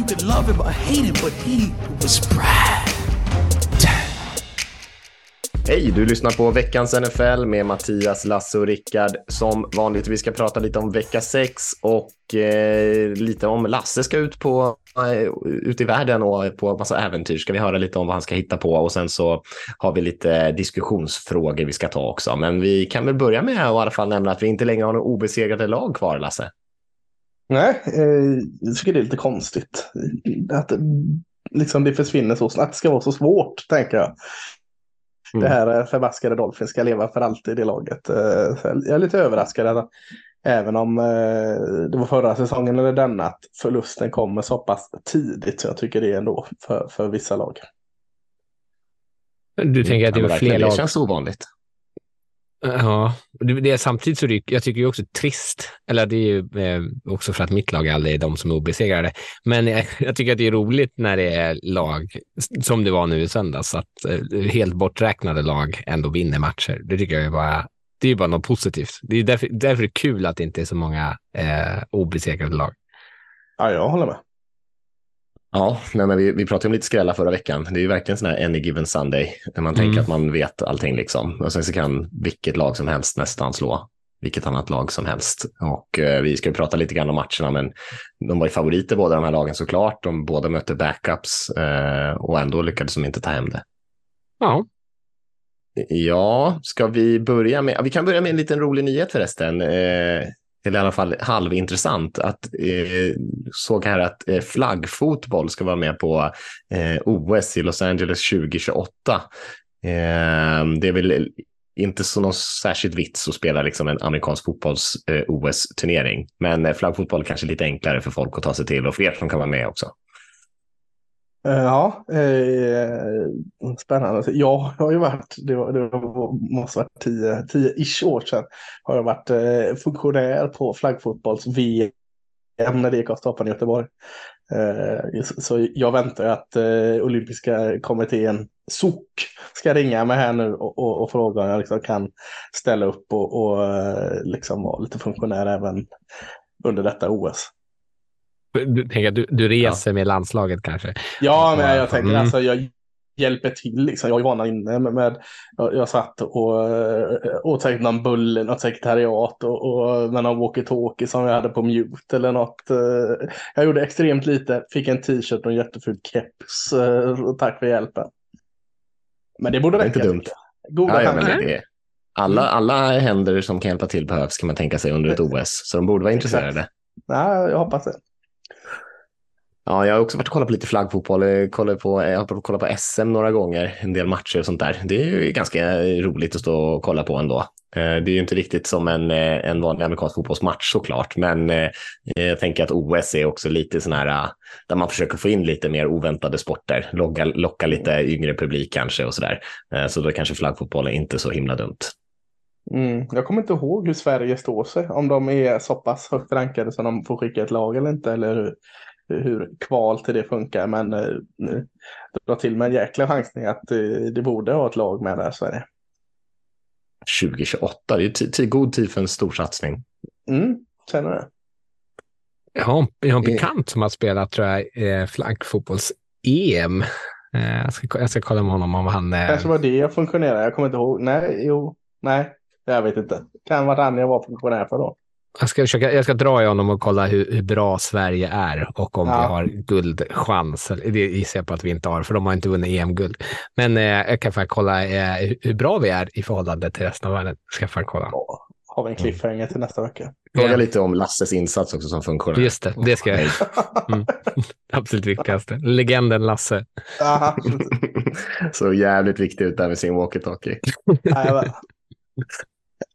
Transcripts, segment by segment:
You could love him or hate him, but he was Brad. Hej, du lyssnar på veckans NFL med Mattias, Lasse och Rickard. Som vanligt, vi ska prata lite om vecka 6 och eh, lite om Lasse ska ut, på, eh, ut i världen och på massa äventyr. Ska vi höra lite om vad han ska hitta på och sen så har vi lite diskussionsfrågor vi ska ta också. Men vi kan väl börja med att i alla fall nämna att vi inte längre har några obesegrade lag kvar, Lasse. Nej, eh, jag tycker det är lite konstigt. Att liksom, det försvinner så snabbt. Det ska vara så svårt, tänker jag. Mm. Det här förbaskade Dolphin ska leva för alltid i det laget. Eh, jag är lite överraskad att även om eh, det var förra säsongen eller denna att förlusten kommer så pass tidigt så jag tycker det är ändå för, för vissa lag. Du tänker att det är fler lag? Det känns ovanligt. Ja, det är samtidigt så det, jag tycker det är också trist, eller det är ju eh, också för att mitt lag aldrig är de som är obesegrade, men jag, jag, tycker att det är roligt när det är lag, som det var nu i söndags, att eh, helt borträknade lag ändå vinner matcher. Det tycker jag är bara, det är bara något positivt. Det är därför, därför är det kul att det inte är så många eh, obesegrade lag. Ja, jag håller med. Ja, nej, men vi, vi pratade om lite skrällar förra veckan. Det är ju verkligen sån här any given Sunday. När man mm. tänker att man vet allting liksom. Och sen så kan vilket lag som helst nästan slå vilket annat lag som helst. Och eh, vi ska ju prata lite grann om matcherna, men de var ju favoriter båda de här lagen såklart. De båda mötte backups eh, och ändå lyckades de inte ta hem det. Ja. Ja, ska vi börja med, vi kan börja med en liten rolig nyhet förresten. Eh, eller i alla fall halvintressant, att eh, såg här att eh, flaggfotboll ska vara med på eh, OS i Los Angeles 2028. Eh, det är väl inte så någon särskilt vits att spela liksom en amerikansk fotbolls-OS-turnering. Eh, men eh, flaggfotboll är kanske lite enklare för folk att ta sig till och fler som kan vara med också. Eh, ja, eh, spännande. Jag har ju varit, det, var, det måste varit tio, tio ish år sedan, har jag varit eh, funktionär på flaggfotbolls-VM när det gick av stapeln i Göteborg. Eh, så jag väntar att eh, olympiska kommittén SOK ska ringa mig här nu och, och, och fråga om jag liksom kan ställa upp och, och eh, liksom vara lite funktionär även under detta OS. Du, tänker, du, du reser ja. med landslaget kanske? Ja, men jag tänker mm. alltså, jag hjälper till. Liksom. Jag var vana inne med, med jag, jag satt och, och tänkte någon bulle, något sekretariat och, och med någon walkie-talkie som jag hade på mute eller något. Eh, jag gjorde extremt lite, fick en t-shirt och en jätteful keps. Eh, tack för hjälpen. Men det borde räcka. Det är inte dumt. Goda ja, ja, det alla, alla händer som kan hjälpa till behövs kan man tänka sig under ett OS, så de borde vara intresserade. Ja, jag hoppas det. Ja, jag har också varit och kollat på lite flaggfotboll. Jag, på, jag har kollat på SM några gånger, en del matcher och sånt där. Det är ju ganska roligt att stå och kolla på ändå. Eh, det är ju inte riktigt som en, eh, en vanlig amerikansk fotbollsmatch såklart, men eh, jag tänker att OS är också lite sån här där man försöker få in lite mer oväntade sporter, locka, locka lite yngre publik kanske och sådär. Så då kanske flaggfotboll är inte så himla dumt. Mm. Jag kommer inte ihåg hur Sverige står sig, om de är så pass högt rankade så de får skicka ett lag eller inte, eller hur hur kval till det funkar. Men eh, dra till med en jäkla chansning att eh, det borde ha ett lag med där Sverige. 2028, det är god tid för en stor satsning. Mm, känner det. Jag har, jag har en bekant som har spelat tror jag, eh, flaggfotbolls-EM. Eh, jag, ska, jag ska kolla med honom om han... Eh... Kanske var det jag funktionerade. Jag kommer inte ihåg. Nej, jo, nej, jag vet inte. Kan vara han jag var funktionär för då. Jag ska, försöka, jag ska dra i honom och kolla hur, hur bra Sverige är och om ja. vi har guldchans. Det gissar jag på att vi inte har, för de har inte vunnit EM-guld. Men eh, jag kan faktiskt kolla eh, hur bra vi är i förhållande till resten av världen. Ska jag kolla. Ja, har vi en cliffhanger till nästa vecka. Fråga lite om Lasses insats också som funktionär. Just det, det ska jag. Mm. Absolut viktigaste. Legenden Lasse. Så jävligt viktigt där med sin walkie-talkie.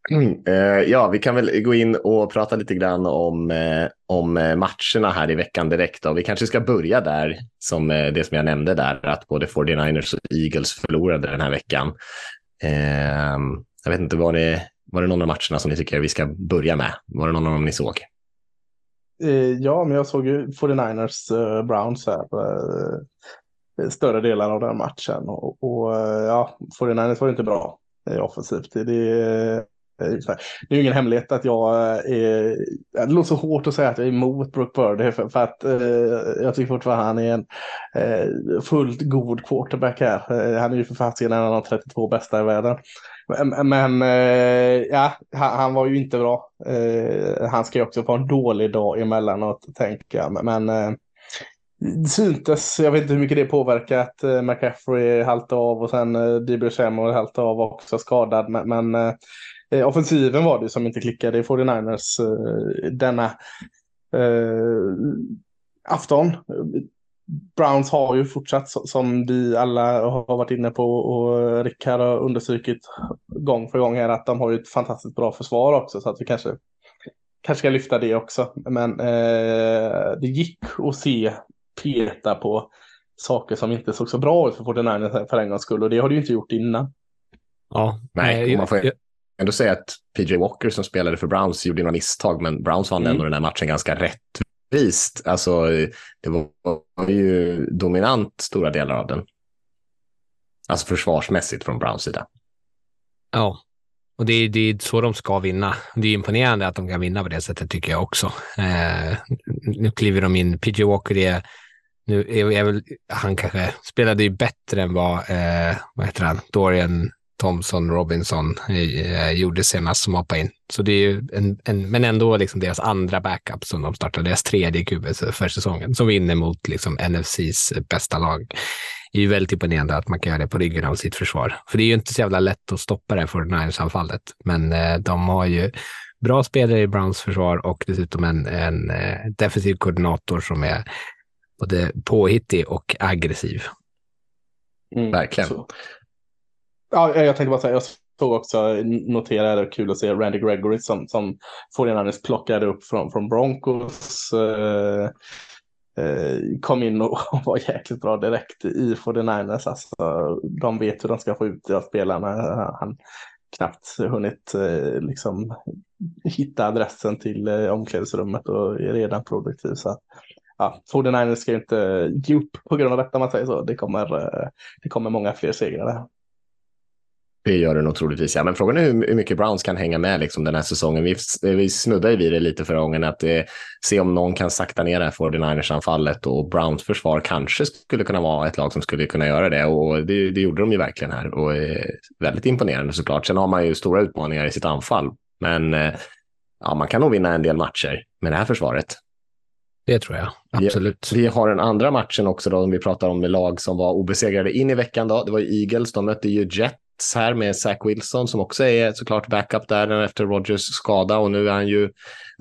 Eh, ja, vi kan väl gå in och prata lite grann om, eh, om eh, matcherna här i veckan direkt. Då. Vi kanske ska börja där, som det som jag nämnde där, att både 49ers och Eagles förlorade den här veckan. Jag vet inte, var det, var det någon av matcherna som ni tycker vi ska börja med? Var det någon av dem ni såg? Ja, men jag såg ju 49ers Browns här. Större delar av den matchen. Och, och ja, 49ers var ju inte bra offensivt. Det, Eh, det är ju ingen hemlighet att jag eh, är, det låter så hårt att säga att jag är emot Brook Purdy för, för att eh, jag tycker fortfarande han är en eh, fullt god quarterback här. Eh, han är ju för fasiken en av de 32 bästa i världen. Men, men eh, ja, han, han, var ju inte bra. Han ska ju också få en dålig dag emellanåt tänker jag. Men det syntes, jag vet inte hur mycket det påverkat, McCaffrey haltade av och sen uh, Dibro Samuel haltade av också skadad. Men, men Eh, offensiven var det som inte klickade i 49ers eh, denna eh, afton. Browns har ju fortsatt som vi alla har varit inne på och Rick har understrukit gång för gång här att de har ju ett fantastiskt bra försvar också så att vi kanske kanske ska lyfta det också. Men eh, det gick att se peta på saker som inte såg så bra ut för 49ers för en gångs skull och det har det ju inte gjort innan. Ja, nej, man får, ändå säga att PJ Walker som spelade för Browns gjorde några misstag, men Browns vann mm. ändå den här matchen ganska rättvist. Alltså, det var, ju dominant stora delar av den. Alltså försvarsmässigt från Browns sida. Ja, och det är, det är så de ska vinna. Det är imponerande att de kan vinna på det sättet tycker jag också. Eh, nu kliver de in, PJ Walker är nu är, är väl, han kanske spelade ju bättre än vad, eh, vad heter han, Dorian Thompson Robinson eh, gjorde senast som hoppade in. Så det är ju en, en, men ändå liksom deras andra backup som de startade, deras tredje QB för säsongen, som vinner mot liksom NFCs bästa lag. Det är ju väldigt imponerande att man kan göra det på ryggen av sitt försvar. För det är ju inte så jävla lätt att stoppa det för Niners-anfallet, men eh, de har ju bra spelare i Browns försvar och dessutom en, en eh, defensiv koordinator som är både påhittig och aggressiv. Mm, Verkligen. Så. Ja, jag tänkte bara säga, jag såg också, notera det kul att se Randy Gregory som, som 49ers plockade upp från, från Broncos. Eh, eh kom in och var jäkligt bra direkt i 49ers. Alltså, de vet hur de ska få ut deras spelarna. Han knappt hunnit eh, liksom hitta adressen till eh, omklädningsrummet och är redan produktiv. Så ja, 49ers ska ju inte ge upp på grund av detta, man säger så. Det kommer, det kommer många fler segrar. Det gör det nog troligtvis. Ja. Men frågan är hur, hur mycket Browns kan hänga med liksom, den här säsongen. Vi, vi snuddade vid det lite förra gången, att eh, se om någon kan sakta ner det här 49ers-anfallet och Browns försvar kanske skulle kunna vara ett lag som skulle kunna göra det. Och det, det gjorde de ju verkligen här och eh, väldigt imponerande såklart. Sen har man ju stora utmaningar i sitt anfall, men eh, ja, man kan nog vinna en del matcher med det här försvaret. Det tror jag, absolut. Vi, vi, har den andra matchen också då, om vi pratar om lag som var obesegrade in i veckan. Då. Det var ju Eagles, de mötte ju Jet här med Zach Wilson som också är såklart backup där efter Rogers skada och nu är han ju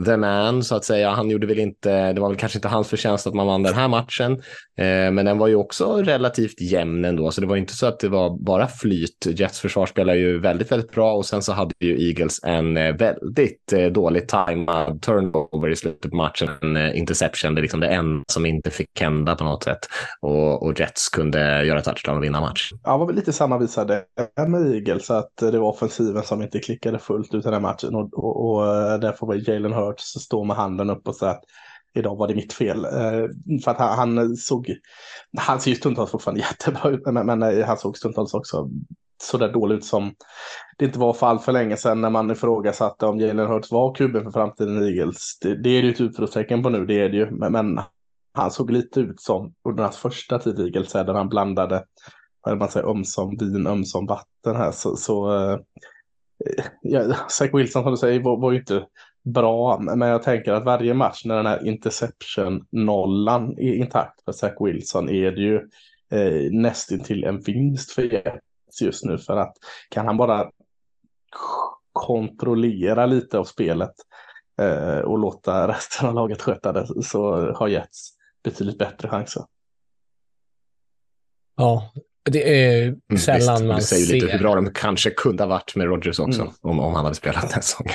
the man så att säga. Han gjorde väl inte, det var väl kanske inte hans förtjänst att man vann den här matchen, eh, men den var ju också relativt jämn ändå, så det var inte så att det var bara flyt. Jets försvar spelar ju väldigt, väldigt bra och sen så hade ju Eagles en eh, väldigt eh, dålig timad turnover i slutet på matchen, en eh, interception, det är liksom det enda som inte fick hända på något sätt och, och Jets kunde göra touchdown och vinna matchen. Ja, det var väl lite samma visade med Eagles, att det var offensiven som inte klickade fullt ut i den här matchen och, och, och eh, därför var Jalen Hurts stå med handen upp och säga att idag var det mitt fel. Eh, för att han, han, såg, han ser ju stundtals fortfarande jättebra ut, men, men eh, han såg stundtals också så där dåligt ut som det inte var för allt för länge sedan när man ifrågasatte om Jalen Hurts var kuben för framtiden i Eagles. Det, det är det ju ett utropstecken på nu, det är det ju. Men, men, han såg lite ut som under hans första tid i Eagles, eh, där han blandade vad man säger, ömsom vin, ömsom vatten här. Så, så eh, eh, ja, Zach Wilson som du säger var, var ju inte bra, men jag tänker att varje match när den här interception-nollan är intakt för Zach Wilson är det ju eh, nästintill en vinst för Jets just nu. För att kan han bara kontrollera lite av spelet eh, och låta resten av laget sköta det så har Jets betydligt bättre chanser. Ja, Det är sällan Visst, man det säger ser. lite hur bra de kanske kunde ha varit med Rodgers också, Mm. om, om han hade spelat den säsongen.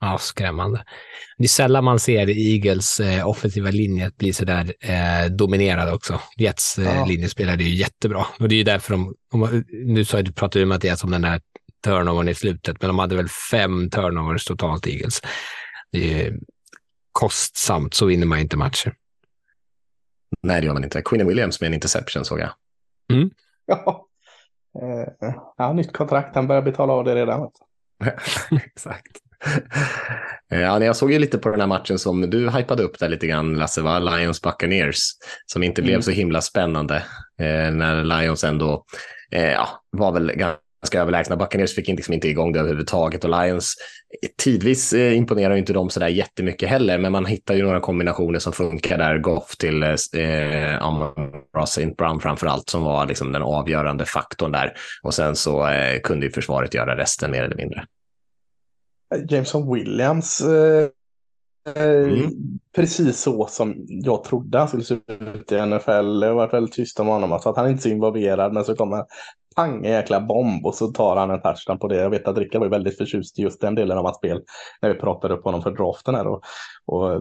Ja, skrämmande. Det är sällan man ser Eagles eh, offensiva linje bli så där eh, dominerad också. Jets eh, Ja. linjespelare är ju jättebra. Och det är ju därför de, om, nu sa du, pratade du om att det är som den där turnovern i slutet, men de hade väl fem turnovers totalt, Eagles. Det är kostsamt, så vinner man inte matcher. Nej, det gör man inte. Quinn Williams med en interception såg jag. Ja. Eh, ja, nytt kontrakt. Han börjar betala av det redan. Exakt. Ja, nej, jag såg ju lite på den här matchen som du hypade upp där lite grann, Lasse, va? Lions Buccaneers, som inte blev Mm. så himla spännande eh, när Lions ändå eh, ja, var väl ganska överlägsna. Buccaneers fick liksom inte igång det överhuvudtaget och Lions eh, tidvis eh, imponerar ju inte de sådär jättemycket heller, men man hittar ju några kombinationer som funkar där. Goff till eh, Amon St. Brown framför allt, som var liksom den avgörande faktorn där. Och sen så eh, kunde ju försvaret göra resten mer eller mindre. Jameson Williams. Eh, eh, Mm. Precis så som jag trodde han skulle se ut i NFL. Det har varit väldigt tyst om honom. Alltså att han inte är så involverad. Men så kommer pang en jäkla bomb och så tar han en touchdown på det. Jag vet att Rickard var väldigt förtjust i just den delen av hans spel. När vi pratade upp honom för draften här. Och, och eh,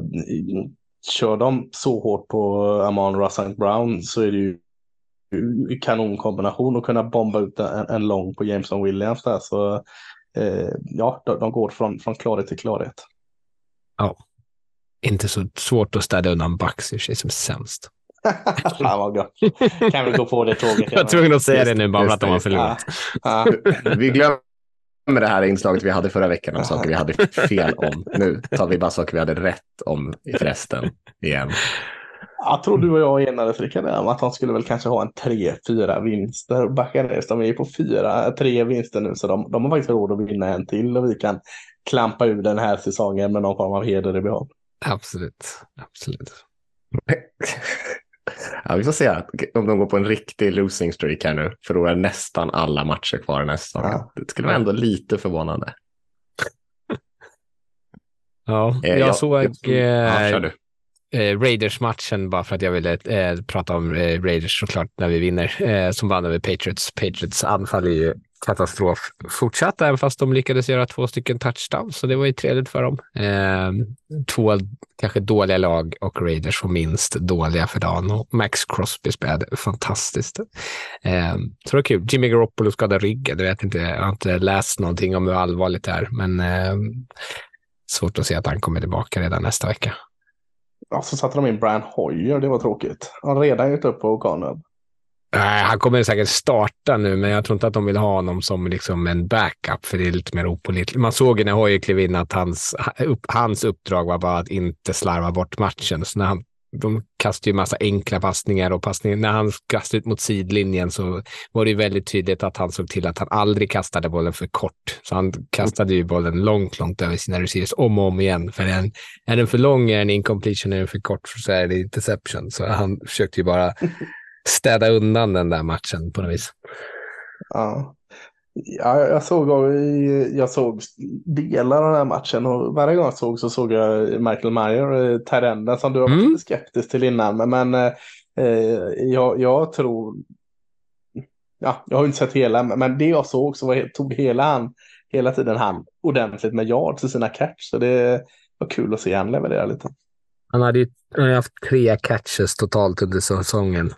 kör de så hårt på Amon Russell Brown så är det ju kanonkombination att kunna bomba ut en, en lång på Jameson Williams där. Så eh, ja, de, de går från, från klarhet till klarhet. Inte så svårt att städa undan sig som sämst. Fan vad gott. Kan vi gå på det tåget? Jag var tvungen att säga Just det nu bara för att de har förlorat. Ja, Vi glömmer det här inslaget vi hade förra veckan om saker vi hade fel om. Nu tar vi bara saker vi hade rätt om i förresten igen. Jag tror du och jag enades Rickard om att de skulle väl kanske ha en tre, fyra vinster. Buccaneers, de är ju på fyra, tre vinster nu så de, de har faktiskt råd att vinna en till och vi kan klampa ur den här säsongen med någon form av heder i behåll. Absolut. Absolut. Ja, vi får se om de går på en riktig losing streak här nu. Förlorar nästan alla matcher kvar nästa säsong. Ja. Det skulle vara ändå lite förvånande. Ja, Eh, jag såg ja, kör eh, du eh, Raiders-matchen bara för att jag ville eh, prata om eh, Raiders såklart när vi vinner, eh, som vann över Patriots. Patriots anfall är ju katastrof fortsatt, även fast de lyckades göra två stycken touchdowns, så det var ju trevligt för dem. Eh, två kanske dåliga lag och Raiders var minst dåliga för dagen och Max Crosby spelade fantastiskt. Eh, så det var kul. Jimmy Garoppolo skadade ryggen, jag, vet inte, jag har inte läst någonting om hur allvarligt det är, men eh, svårt att se att han kommer tillbaka redan nästa vecka. Ja, så satte de in Brian Hoyer, det var tråkigt. Han har redan gett upp på O'Connell. Nej, han kommer säkert starta nu, men jag tror inte att de vill ha honom som liksom en backup, för det är lite mer opålitligt. Man såg ju när Hoyer klev in att hans, upp, hans uppdrag var bara att inte slarva bort matchen. Så när han, de kastar ju massa enkla passningar och passningar. När han kastade ut mot sidlinjen så var det ju väldigt tydligt att han såg till att han aldrig kastade bollen för kort. Så han kastade ju bollen långt, långt över sina receivers om och om igen. För är den, är den för lång, är den incompletion, är den för kort så är det interception. Så han försökte ju bara städa undan den där matchen på något vis. Ja. Ja, jag såg, jag såg delar av den här matchen och varje gång jag såg så såg jag Michael Meyer, eh, Tyrenden, som du varit Mm. skeptisk till innan. Men, men eh, jag, jag tror, ja, jag har inte sett hela, men det jag såg så var, tog hela han, hela tiden han ordentligt med yards i sina catch. Så det var kul att se han leverera lite. Han hade ju han hade haft tre catches totalt under säsongen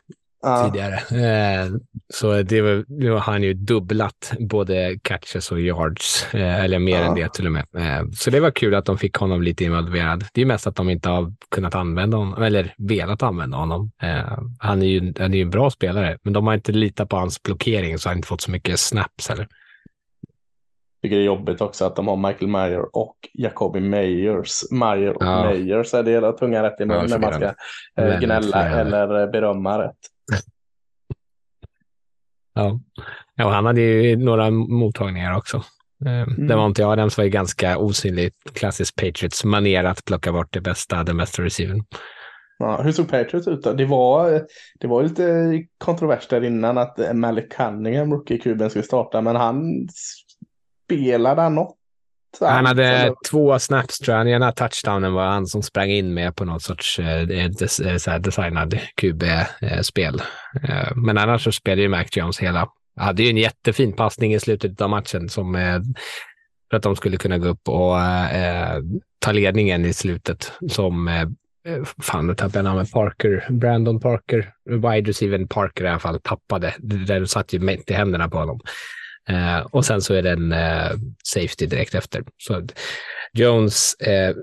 Ja, tidigare. Eh, så det var, nu har han ju dubblat både catches och yards, eh, eller mer Ja. än det till och med. Eh, så det var kul att de fick honom lite involverad. Det är mest att de inte har kunnat använda honom, eller velat använda honom. Han är ju han är ju en bra spelare, men de har inte litat på hans blockering, så han har inte fått så mycket snaps heller. tycker det är jobbigt också att de har Michael Meyer och Jacoby Meyers. Meyer och Ja. Meyers är det hela tunga rätt i Ja, mun när man ska eh, gnälla eller berömma rätt. Ja. ja, han hade ju några mottagningar också. Eh, Det var inte jag, den var ju ganska osynlig. Klassisk Patriots manér att plocka bort det bästa, den bästa receivern. Ja, hur såg Patriots ut då? Det var, det var lite kontrovers där innan att Malik Cunningham, rookie-kuben, skulle starta, men han spelade han något Han hade två snaps tror jag. Den ena touchdownen var han som sprang in med på något sorts eh, des, eh, designad QB-spel. Eh, men annars så spelade ju Mac Jones hela. Hade ju en jättefin passning i slutet av matchen som eh, för att de skulle kunna gå upp och eh, ta ledningen i slutet som eh, fan, nu tappade jag namnet, Parker, Brandon Parker, wide receiver Parker i alla fall, tappade. Det satt ju mitt i händerna på honom. Eh, och sen så är det en eh, safety direkt efter. Så Jones eh,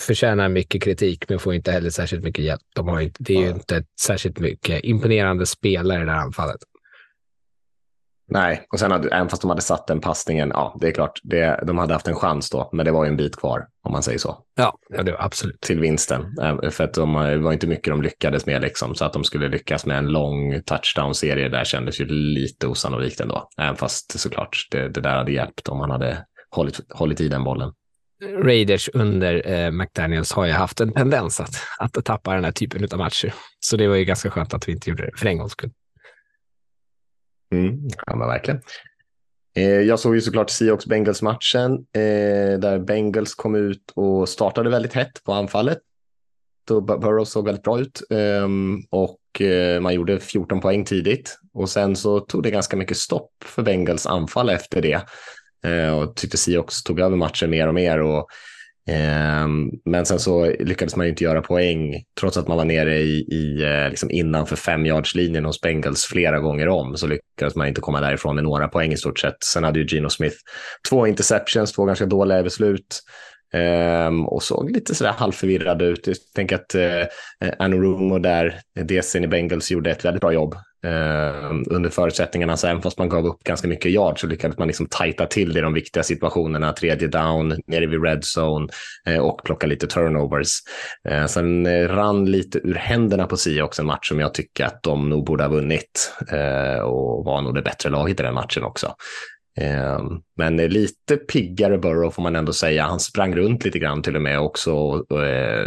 förtjänar mycket kritik, men får inte heller särskilt mycket hjälp. De har inte, det är ju inte särskilt mycket imponerande spelare i det här anfallet. Nej, och sen hade, även fast de hade satt den passningen, ja, det är klart, det, de hade haft en chans då, men det var ju en bit kvar, om man säger så. Ja, ja det var absolut. Till vinsten, för att de, det var inte mycket de lyckades med, liksom, så att de skulle lyckas med en lång touchdown-serie där kändes ju lite osannolikt ändå, även fast såklart det, det där hade hjälpt om man hade hållit, hållit i den bollen. Raiders under eh, McDaniels har ju haft en tendens att, att tappa den här typen av matcher. Så det var ju ganska skönt att vi inte gjorde det för en gångs skull. Mm, ja, men verkligen. Eh, jag såg ju såklart Seahawks-Bengals-matchen eh, där Bengals kom ut och startade väldigt hett på anfallet. Då Burrow såg väldigt bra ut ehm, och eh, man gjorde 14 poäng tidigt. Och sen så tog det ganska mycket stopp för Bengals anfall efter det. Och tyckte Seahawks tog över matchen mer och mer. Och Ehm, men sen så lyckades man ju inte göra poäng trots att man var nere i, i eh, liksom innanför femyardslinjen hos Bengals flera gånger om så lyckades man inte komma därifrån med några poäng i stort sett. Sen hade ju Gino Smith två interceptions, två ganska dåliga beslut. Ehm, och såg lite sådär halvförvirrad ut. Jag tänker att eh, uh, Anu där, DCn i Bengals, gjorde ett väldigt bra jobb Ehm, under förutsättningarna. Så även fast man gav upp ganska mycket yard så lyckades man liksom tajta till det i de viktiga situationerna. Tredje down, nere vid red zone eh, och plocka lite turnovers. Ehm, sen eh, rann lite ur händerna på Sia också en match som jag tycker att de nog borde ha vunnit ehm, och var nog det bättre laget i den matchen också. Men eh, lite piggare Burrow får man ändå säga. Han sprang runt lite grann till och med också och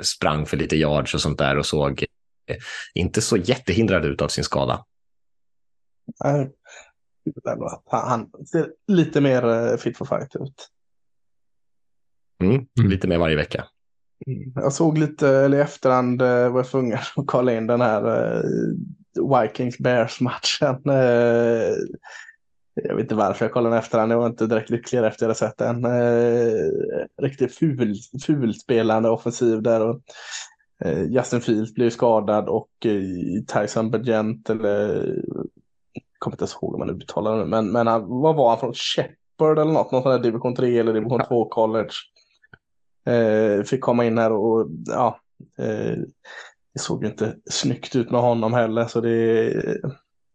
sprang för lite yards och sånt där och såg inte så jättehindrad ut av sin skada. Han ser lite mer eh, fit for fight ut. Mm, mm. Lite mer varje vecka. Mm. Jag såg lite, eller i efterhand var jag tvungen att kolla in den här Vikings Bears-matchen jag vet inte varför jag kollade den efterhand. Jag var inte direkt lycklig efter jag hade sett den. Eh, riktigt ful, fulspelande offensiv där. Och, eh, Justin Fields blev skadad och eh, Tyson Bagent, eller jag kommer inte ens ihåg om man uttalar det men, men han, vad var han från? Shepard eller något? Någon sån där division 3 eller division 2 college. Eh, fick komma in här och ja, eh, det såg ju inte snyggt ut med honom heller. Så det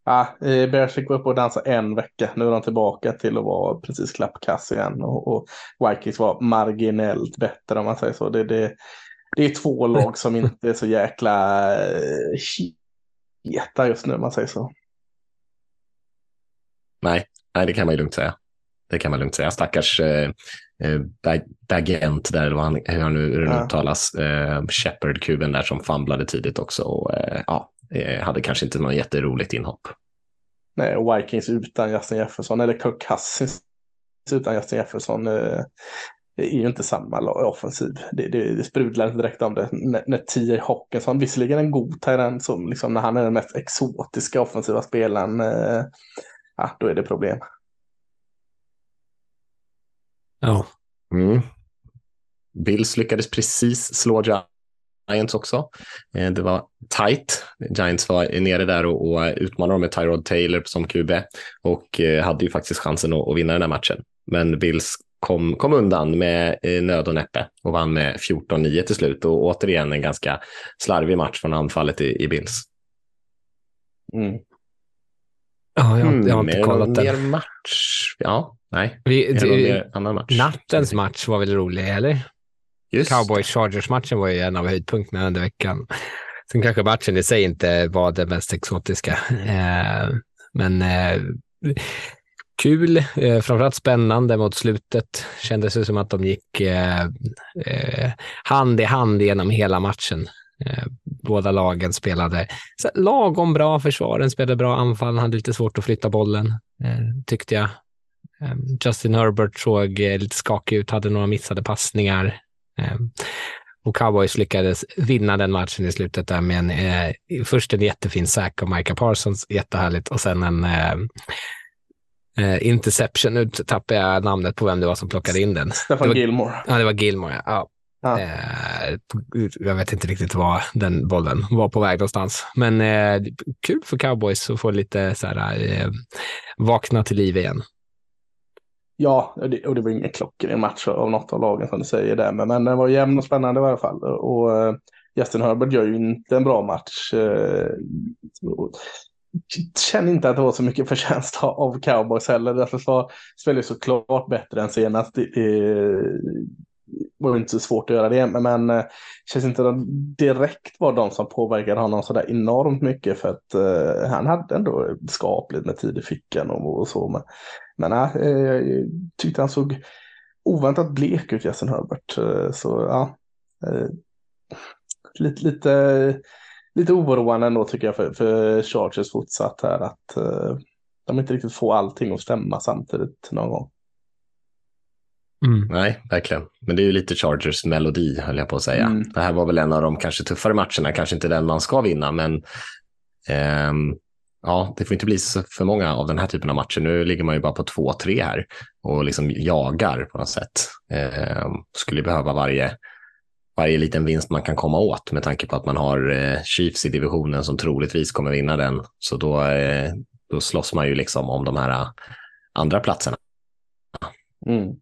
Ja, Bears fick vara uppe och dansa en vecka. Nu är de tillbaka till att vara precis klappkass igen. Och, och Vikings var marginellt bättre om man säger så. Det, det, det är två lag som inte är så jäkla eh, heta just nu om man säger så. Nej, nej, det kan man ju lugnt säga. Det kan man lugnt säga. Stackars eh, eh Bagent där, eller vad han, hur han nu uttalas, eh, Shepard-kuben där som famlade tidigt också. Och, eh, ja, Eh, hade kanske inte något jätteroligt inhopp. Nej, Vikings utan Justin Jefferson eller Kirk Cousins utan Justin Jefferson eh, är ju inte samma offensiv. Det, det, det sprudlar inte direkt om det. När, när T.J. Hawkinson, visserligen en god Tyrann som liksom när han är den mest exotiska offensiva spelaren, eh, ja, då är det problem. Ja. Mm. Bills lyckades precis slå Giants också. Eh, det var tight. Giants var nere där och, och utmanade dem med Tyrod Taylor som QB och eh, hade ju faktiskt chansen att, att vinna den här matchen. Men Bills kom, kom undan med eh, nöd och näppe och vann med 14-9 till slut och återigen en ganska slarvig match från anfallet i, i Bills. Mm. Ja, jag, har, jag har inte mm, kollat den. Mer match? Ja, nej. Vi, det, annan match? Nattens match var väl rolig, eller? Cowboys-Chargers-matchen var ju en av höjdpunkterna under veckan. Sen kanske matchen i sig inte var det mest exotiska. Eh, men eh, kul, eh, framförallt spännande mot slutet. Kändes det som att de gick eh, eh, hand i hand genom hela matchen. Eh, båda lagen spelade så lagom bra, försvaren spelade bra, anfallen hade lite svårt att flytta bollen, tyckte jag. Eh, Justin Herbert såg eh, lite skakig ut, hade några missade passningar. Eh, och Cowboys lyckades vinna den matchen i slutet där med en, eh, först en jättefin sack av Micah Parsons, jättehärligt, och sen en eh, eh, interception. Nu tappar jag namnet på vem det var som plockade in den. Stefan Gilmore. Ja, det var Gilmore. Ja. Ja. Eh, jag vet inte riktigt var den bollen var på väg någonstans. Men eh, kul för cowboys att få lite så här, eh, vakna till liv igen. Ja, och det, och det var ingen klockren match av något av lagen som du säger där. Men, men den var jämn och spännande i alla fall. Och uh, Justin Herbert gör ju inte en bra match. Uh, känner inte att det var så mycket förtjänst av cowboys heller. Deras försvar spelar ju såklart bättre än senast. Det var inte så svårt att göra det. Men, men eh, känns inte att direkt var de som påverkade honom så där enormt mycket. För att eh, han hade ändå skapligt med tid i fickan och, och så. Men, men eh, jag tyckte han såg oväntat blek ut, Justin Herbert. Eh, så ja, eh, lite, lite, lite oroande ändå tycker jag för, för Chargers fortsatt här att de inte riktigt får allting att stämma samtidigt någon gång. Mm. Nej, verkligen. Men det är ju lite Chargers melodi, höll jag på att säga. Mm. Det här var väl en av de kanske tuffare matcherna, kanske inte den man ska vinna, men ehm, ja, det får inte bli för många av den här typen av matcher. Nu ligger man ju bara på 2-3 här och liksom jagar på något sätt. Eh, skulle behöva varje, varje liten vinst man kan komma åt med tanke på att man har eh, Chiefs i divisionen som troligtvis kommer vinna den. Så då, eh, då slåss man ju liksom om de här andra platserna. Mm.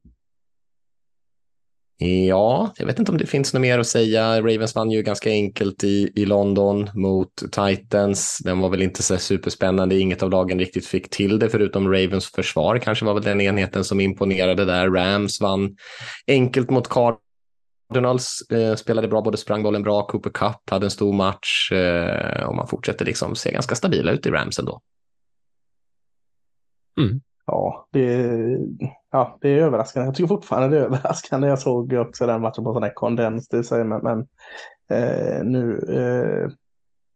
Ja, jag vet inte om det finns något mer att säga. Ravens vann ju ganska enkelt i, i London mot Titans. Den var väl inte så superspännande. Inget av lagen riktigt fick till det, förutom Ravens försvar kanske var väl den enheten som imponerade där. Rams vann enkelt mot Cardinals. Eh, spelade bra, både sprang bollen bra. Cooper Cup hade en stor match eh, och man fortsätter liksom se ganska stabila ut i Rams ändå. Mm. Ja, det, ja, det är överraskande. Jag tycker fortfarande det är överraskande. Jag såg också den matchen på sån här kondens, det säger, men, men eh, nu eh,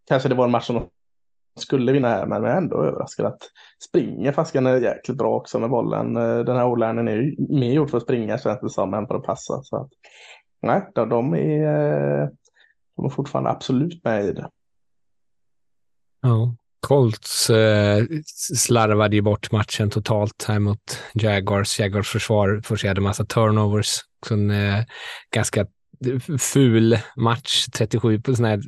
kanske det var en match som de skulle vinna här, men jag är ändå överraskad att springer fasken är jäkligt bra också med bollen. Eh, den här o är ju mer gjord för att springa känns det som än för att passa. Så att, nej, de, de, är, eh, de är fortfarande absolut med i det. Ja. Colts eh, slarvade ju bort matchen totalt här mot Jaguars. Jaguars försvar forcerade massa turnovers. Så en eh, ganska ful match, 37 på sån här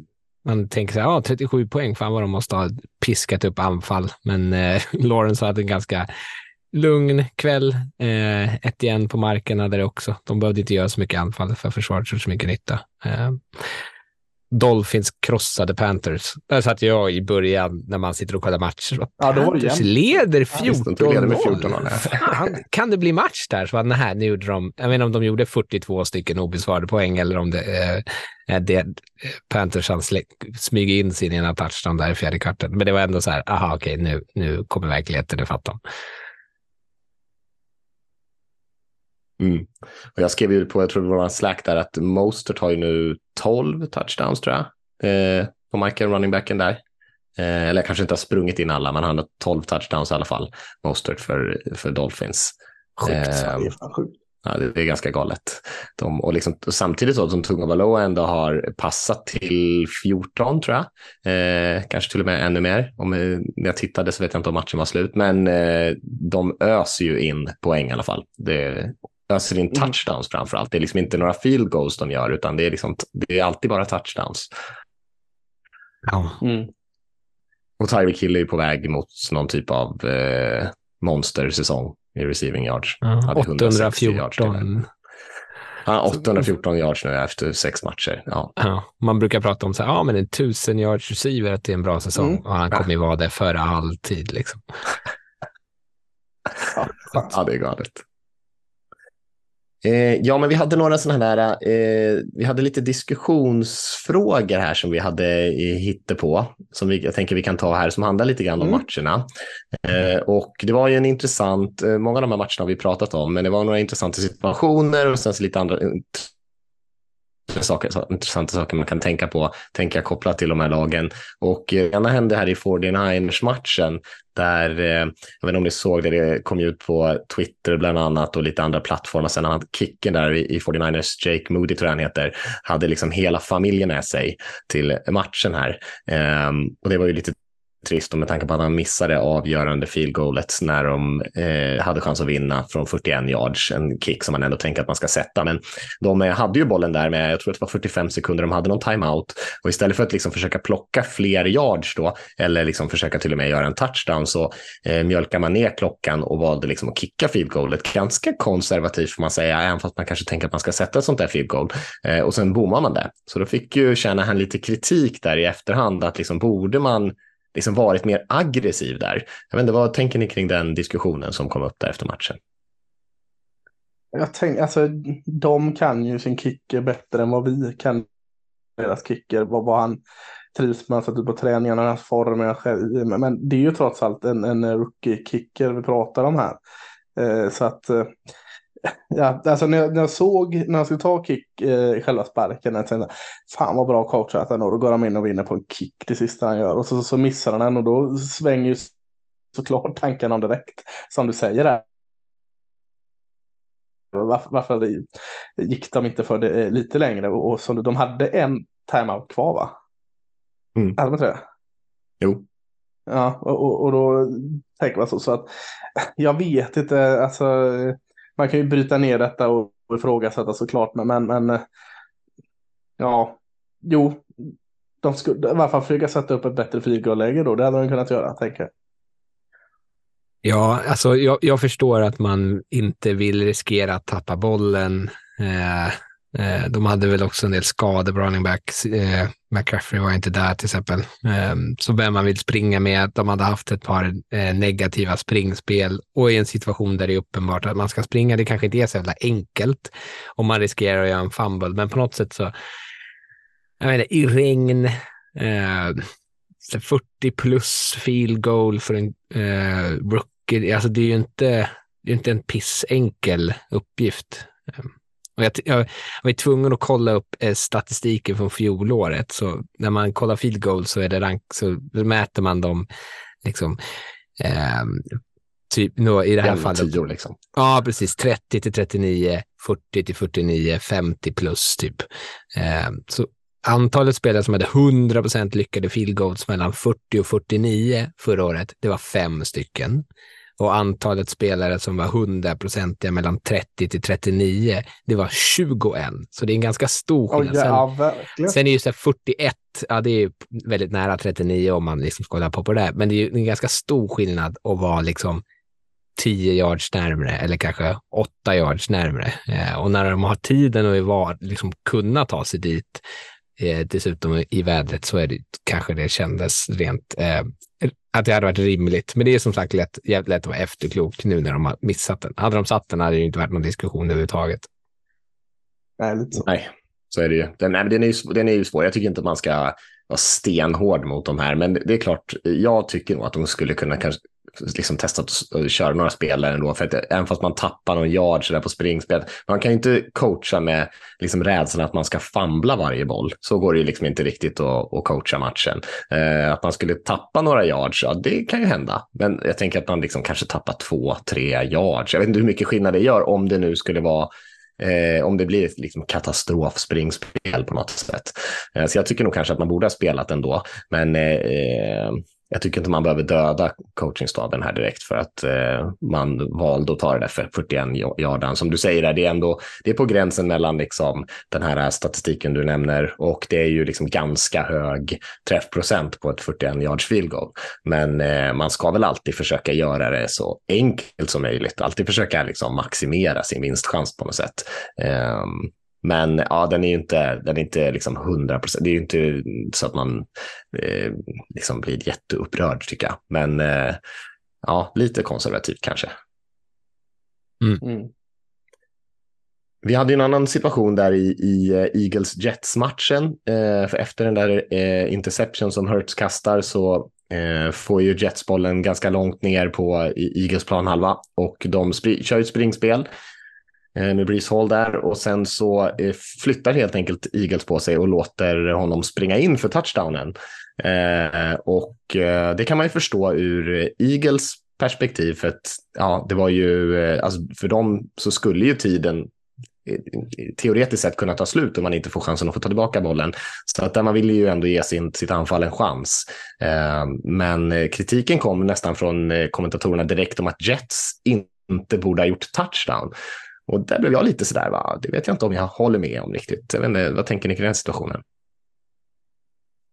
man tänker så här, ja, 37 poäng, fan vad de måste ha piskat upp anfall. Men eh, Lawrence hade en ganska lugn kväll. Eh, ett igen på marken hade det också. De behövde inte göra så mycket anfall för försvaret så mycket nytta. Eh, Dolphins krossade Panthers. Där satt jag i början när man sitter och kollar matcher. Ja, Panthers leder 14-0. kan det bli match där? Så att, nej, nu gjorde de, jag vet inte om de gjorde 42 stycken obesvarade poäng eller om det, eh, det Panthers han smyger in sin ena touchdown där i fjärde kvarten. Men det var ändå så här, aha, okej, nu, nu kommer verkligheten ifatt Mm. Och jag skrev ju på, jag tror det var en slack där, att Mostert har ju nu 12 touchdowns tror jag, eh, på marken, running backen där. Eh, eller kanske inte har sprungit in alla, men han har 12 touchdowns i alla fall, Mostert för, för Dolphins. Sjukt, eh, sjukt. Ja, det, är ganska galet. De, och, liksom, och samtidigt så som Tunga Valoa ändå har passat till 14 tror jag. Eh, kanske till och med ännu mer. Om, när jag tittade så vet jag inte om matchen var slut, men eh, de öser ju in poäng i alla fall. Det, öser in mm. touchdowns mm. framför allt. Det är liksom inte några field goals de gör, utan det är, liksom, det är alltid bara touchdowns. Ja. Mm. Och Tyreek Hill är på väg mot någon typ av eh, monstersäsong i receiving yards. Ja, 814. Yards ja, 814 yards nu efter sex matcher. Ja. ja. man brukar prata om så här, ja, men en tusen yards receiver, att det är en bra säsong. Mm. Och han kommer ju vara det före all tid. Liksom. ja, det är galet. Eh, ja, men vi hade några sådana här, eh, vi hade lite diskussionsfrågor här som vi hade hitte på, som vi, jag tänker vi kan ta här, som handlar lite grann om mm. matcherna. Eh, och det var ju en intressant, eh, många av de här matcherna har vi pratat om, men det var några intressanta situationer och sen så lite andra saker, så, intressanta saker man kan tänka på, tänker jag, kopplat till de här lagen. Och eh, ena hände här i 49ers-matchen där, eh, jag vet inte om ni såg det, det kom ut på Twitter bland annat och lite andra plattformar. Sen han kicken där i, i 49ers, Jake Moody tror jag han heter, hade liksom hela familjen med sig till matchen här. Eh, och det var ju lite trist och med tanke på att han missade avgörande field goalet när de eh, hade chans att vinna från 41 yards, en kick som man ändå tänker att man ska sätta. Men de eh, hade ju bollen där med, jag tror att det var 45 sekunder, de hade någon timeout och istället för att liksom försöka plocka fler yards då, eller liksom försöka till och med göra en touchdown, så eh, mjölkar man ner klockan och valde liksom att kicka field goalet. Ganska konservativt får man säga, även fast man kanske tänker att man ska sätta ett sånt där field goal. Eh, och sen bommar man det. Så då fick ju Shanahan lite kritik där i efterhand, att liksom borde man liksom varit mer aggressiv där. Jag vet inte, vad tänker ni kring den diskussionen som kom upp där efter matchen? Jag tänker, alltså de kan ju sin kicker bättre än vad vi kan deras kicker, vad, vad han trivs med, alltså, på träningarna, hans form, men det är ju trots allt en, en rookie-kicker vi pratar om här. Eh, så att eh, Ja, alltså när jag, när jag såg, när jag skulle ta kick eh, själva sparken, jag tänkte fan vad bra coachat han och då går han in och vinner på en kick det sista han gör och så, så missar han den och då svänger ju såklart tankarna om direkt, som du säger där. Varför, varför gick de inte för det eh, lite längre och, och som de hade en timeout kvar va? Mm. Hade de inte det? Jo. Ja, och, och, och då tänker man så, så att jag vet inte, alltså man kan ju bryta ner detta och ifrågasätta såklart, men, men, men eh, ja, jo, de skulle i alla fall försöka sätta upp ett bättre frigolläge då, det hade de kunnat göra, tänker jag. Ja, alltså jag, jag, förstår att man inte vill riskera att tappa bollen. Eh, Eh, de hade väl också en del skador på running backs. Eh, McCaffrey var inte där till exempel. Eh, så vem man vill springa med, de hade haft ett par eh, negativa springspel och i en situation där det är uppenbart att man ska springa, det kanske inte är så jävla enkelt om man riskerar att göra en fumble, men på något sätt så, jag menar, i regn, eh, 40 plus field goal för en eh, rookie, alltså det är ju inte, det är inte en pissenkel uppgift. Ehm. Och jag, jag, var tvungen att kolla upp eh, statistiken från fjolåret. Så när man kollar field goal så, är det rank, så mäter man dem liksom, eh, typ no, i det här fallet. 10 liksom. Ja, precis. 30 till 39, 40 till 49, 50 plus typ. Eh, så antalet spelare som hade 100% lyckade field goals mellan 40 och 49 förra året, det var fem stycken och antalet spelare som var 100-procentiga mellan 30 till 39, det var 21. Så det är en ganska stor skillnad. Oh, ja, sen, sen är ju så 41, ja det är väldigt nära 39 om man liksom ska på på det. Men det är ju en ganska stor skillnad att vara liksom 10 yards närmre eller kanske 8 yards närmre. Eh, och när de har tiden och var, liksom kunna ta sig dit, eh, dessutom i vädret, så är det kanske det kändes rent eh, att det hade varit rimligt. Men det är som sagt lätt, lätt att vara efterklok nu när de har missat den. Hade de satt den hade det inte varit någon diskussion överhuvudtaget. Nej, lite så. Nej, så är det ju. Den, nej, men den, är ju den är ju svår. Jag tycker inte att man ska vara stenhård mot de här, men det är klart, jag tycker nog att de skulle kunna kanske liksom testat att köra några spelare ändå. För att även fast man tappar någon yard så där på springspel, man kan ju inte coacha med liksom rädslan att man ska famla varje boll. Så går det ju liksom inte riktigt att, att coacha matchen. Eh, att man skulle tappa några yards, ja det kan ju hända. Men jag tänker att man liksom kanske tappar två, tre yards. Jag vet inte hur mycket skillnad det gör om det nu skulle vara Eh, om det blir ett liksom, katastrofspringspel på något sätt. Eh, så jag tycker nog kanske att man borde ha spelat ändå. Men eh, eh jag tycker inte man behöver döda coachingstaben här direkt för att eh, man valde att ta det där för 41 yardan. Som du säger, det är ändå det är på gränsen mellan liksom, den här statistiken du nämner och det är ju liksom ganska hög träffprocent på ett 41 yards field goal. Men eh, man ska väl alltid försöka göra det så enkelt som möjligt, alltid försöka liksom, maximera sin vinstchans på något sätt. Um, men ja, den är ju inte, den är inte liksom 100 procent. Det är ju inte så att man eh, liksom blir jätteupprörd tycker jag. Men eh, ja, lite konservativt kanske. Mm. Mm. Vi hade en annan situation där i, i eh, Eagles-Jets-matchen. Eh, för efter den där eh, interception som Hurts kastar så eh, får ju Jets bollen ganska långt ner på Eagles planhalva och de kör ett springspel Eh, med Breeze Hall där och sen så eh, flyttar helt enkelt Eagles på sig och låter honom springa in för touchdownen. Eh, och det kan man ju förstå ur Eagles perspektiv för att ja, det var ju, alltså för dem så skulle ju tiden teoretiskt sett kunna ta slut om man inte får chansen att få ta tillbaka bollen. Så att där man ville ju ändå ge sin, sitt anfall en chans. Men kritiken kom nästan från kommentatorerna direkt om att Jets inte borde ha gjort touchdown. Och där blev jag lite sådär, va? det vet jag inte om jag håller med om riktigt. Jag vet inte, vad tänker ni kring den situationen?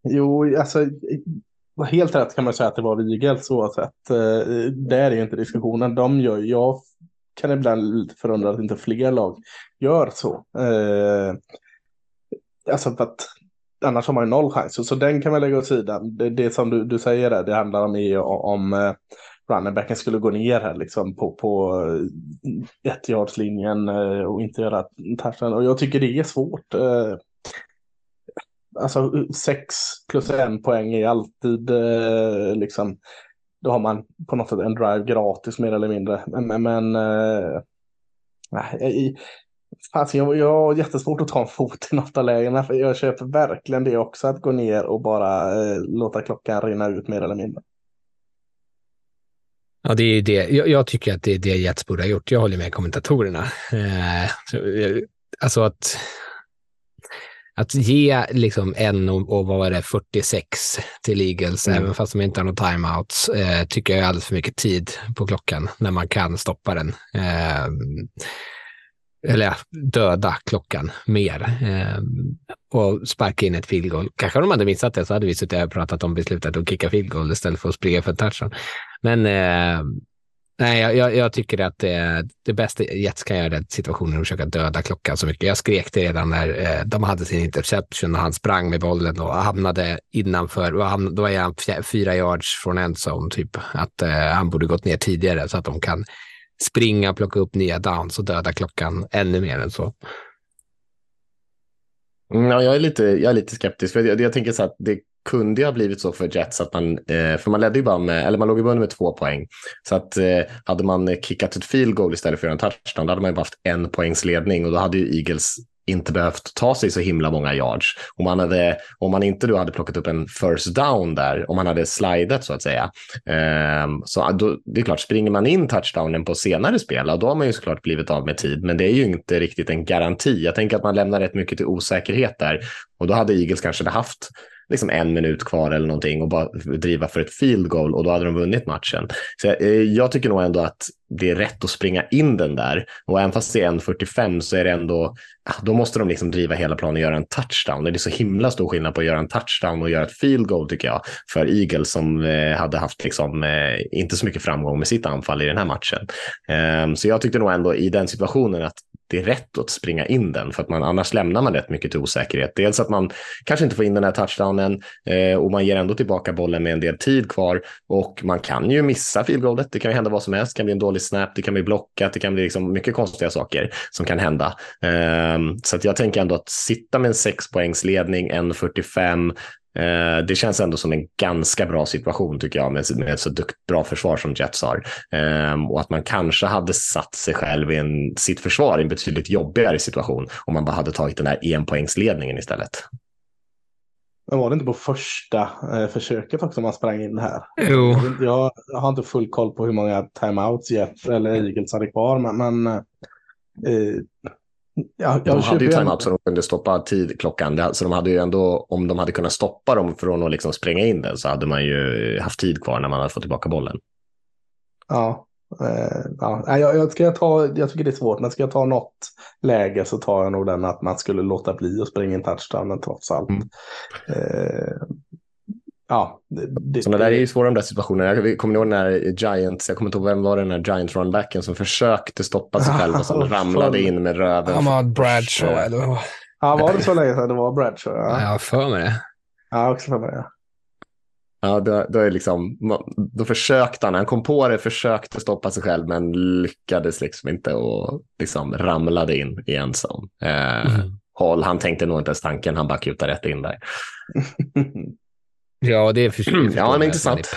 Jo, alltså eh, helt rätt kan man säga att det var Eagles oavsett. Eh, det är ju inte diskussionen. De gör, jag kan ibland lite förundra att inte fler lag gör så. Eh, alltså för att annars har man ju noll chans. Så, den kan man lägga åt sidan. Det, det som du, du säger där, det handlar om, är om eh, runnerbacken skulle gå ner här liksom på, på eh, ettjardslinjen eh, och inte göra touchen. Och jag tycker det är svårt. Eh, alltså sex plus en poäng är alltid eh, liksom då har man på något sätt en drive gratis mer eller mindre. Men, men nej, Fast jag, jag har jättesvårt att ta en fot i något av lägena. För jag köper verkligen det också, att gå ner och bara eh, låta klockan rinna ut mer eller mindre. Ja, det är det. Jag, jag, tycker att det är det Jets borde ha gjort. Jag håller med kommentatorerna. Eh, eh alltså att att ge liksom en och, och vad var det, 46 till Eagles, mm. även fast de inte har några timeouts, eh, tycker jag är alldeles för mycket tid på klockan när man kan stoppa den. Eh, eller döda klockan mer eh, och sparka in ett field goal. Kanske om de hade missat det så hade vi suttit och pratat om beslutet att kicka field goal istället för att springa för touchdown. Men eh, Nej, jag, jag, tycker att det, det bästa Jets kan göra i den situationen är att försöka döda klockan så mycket. Jag skrek det redan när eh, de hade sin interception och han sprang med bollen och hamnade innanför. Och han, då är han fyra yards från en zone, typ. Att eh, han borde gått ner tidigare så att de kan springa, plocka upp nya downs och döda klockan ännu mer än så. Mm, ja, jag, är lite, jag är lite skeptisk. För jag, jag tänker så att det kunde ju ha blivit så för Jets att man, eh, för man ledde ju bara med, eller man låg i bunden med två poäng. Så att eh, hade man kickat ett field goal istället för en touchdown, då hade man ju bara haft en poängs ledning och då hade ju Eagles inte behövt ta sig så himla många yards. Om man, hade, om man inte då hade plockat upp en first down där, om man hade slidat så att säga, eh, så då, det är klart, springer man in touchdownen på senare spel, då har man ju såklart blivit av med tid, men det är ju inte riktigt en garanti. Jag tänker att man lämnar rätt mycket till osäkerhet där och då hade Eagles kanske haft liksom en minut kvar eller någonting och bara driva för ett field goal och då hade de vunnit matchen. Så jag, jag tycker nog ändå att det är rätt att springa in den där och även fast det är 1.45 så är det ändå, ah, då måste de liksom driva hela planen och göra en touchdown. Det är så himla stor skillnad på att göra en touchdown och göra ett field goal tycker jag för Eagles som eh, hade haft liksom, eh, inte så mycket framgång med sitt anfall i den här matchen. Ehm, så jag tyckte nog ändå i den situationen att det är rätt att springa in den för att man annars lämnar man rätt mycket till osäkerhet. Dels att man kanske inte får in den här touchdownen eh, och man ger ändå tillbaka bollen med en del tid kvar och man kan ju missa field Det kan ju hända vad som helst. Det kan bli en dålig snap, det kan bli blockat, det kan bli liksom mycket konstiga saker som kan hända. Eh, så att jag tänker ändå att sitta med en sexpoängsledning, 1.45, Eh, det känns ändå som en ganska bra situation tycker jag med, med ett så dukt, bra försvar som Jets har. Eh, och att man kanske hade satt sig själv i en, sitt försvar i en betydligt jobbigare situation om man bara hade tagit den här enpoängsledningen istället. Men var det inte på första eh, försöket också man sprang in här? Jo. Jag, jag, har inte full koll på hur många timeouts Jets eller Eagles hade kvar, men, men eh, Ja, de hade ju timeout så de kunde stoppa tidklockan. Så de hade ju ändå, om de hade kunnat stoppa dem från att liksom spränga in den så hade man ju haft tid kvar när man hade fått tillbaka bollen. Ja, eh, ja jag, jag, ska ta, jag tycker det är svårt, men ska jag ta något läge så tar jag nog den att man skulle låta bli att springa in touchdownen trots allt. Mm. Eh, ja, det, Sådana där är ju svåra de där situationerna. Jag kommer ihåg när Giants, jag kommer inte ihåg vem var det, när Giants runbacken som försökte stoppa sig själv och som ramlade in med röven. Han var Bradshaw eller vad Ja, var det så länge sedan det var Bradshaw? Ja, jag har för mig det. Ja, också för mig det. Ja, då, då, är liksom, då försökte han, han kom på det, försökte stoppa sig själv men lyckades liksom inte och liksom ramlade in i en sån eh, mm. håll. Han tänkte nog inte ens tanken, han bara kutade rätt in där. Ja, det är för, Ja, men intressant.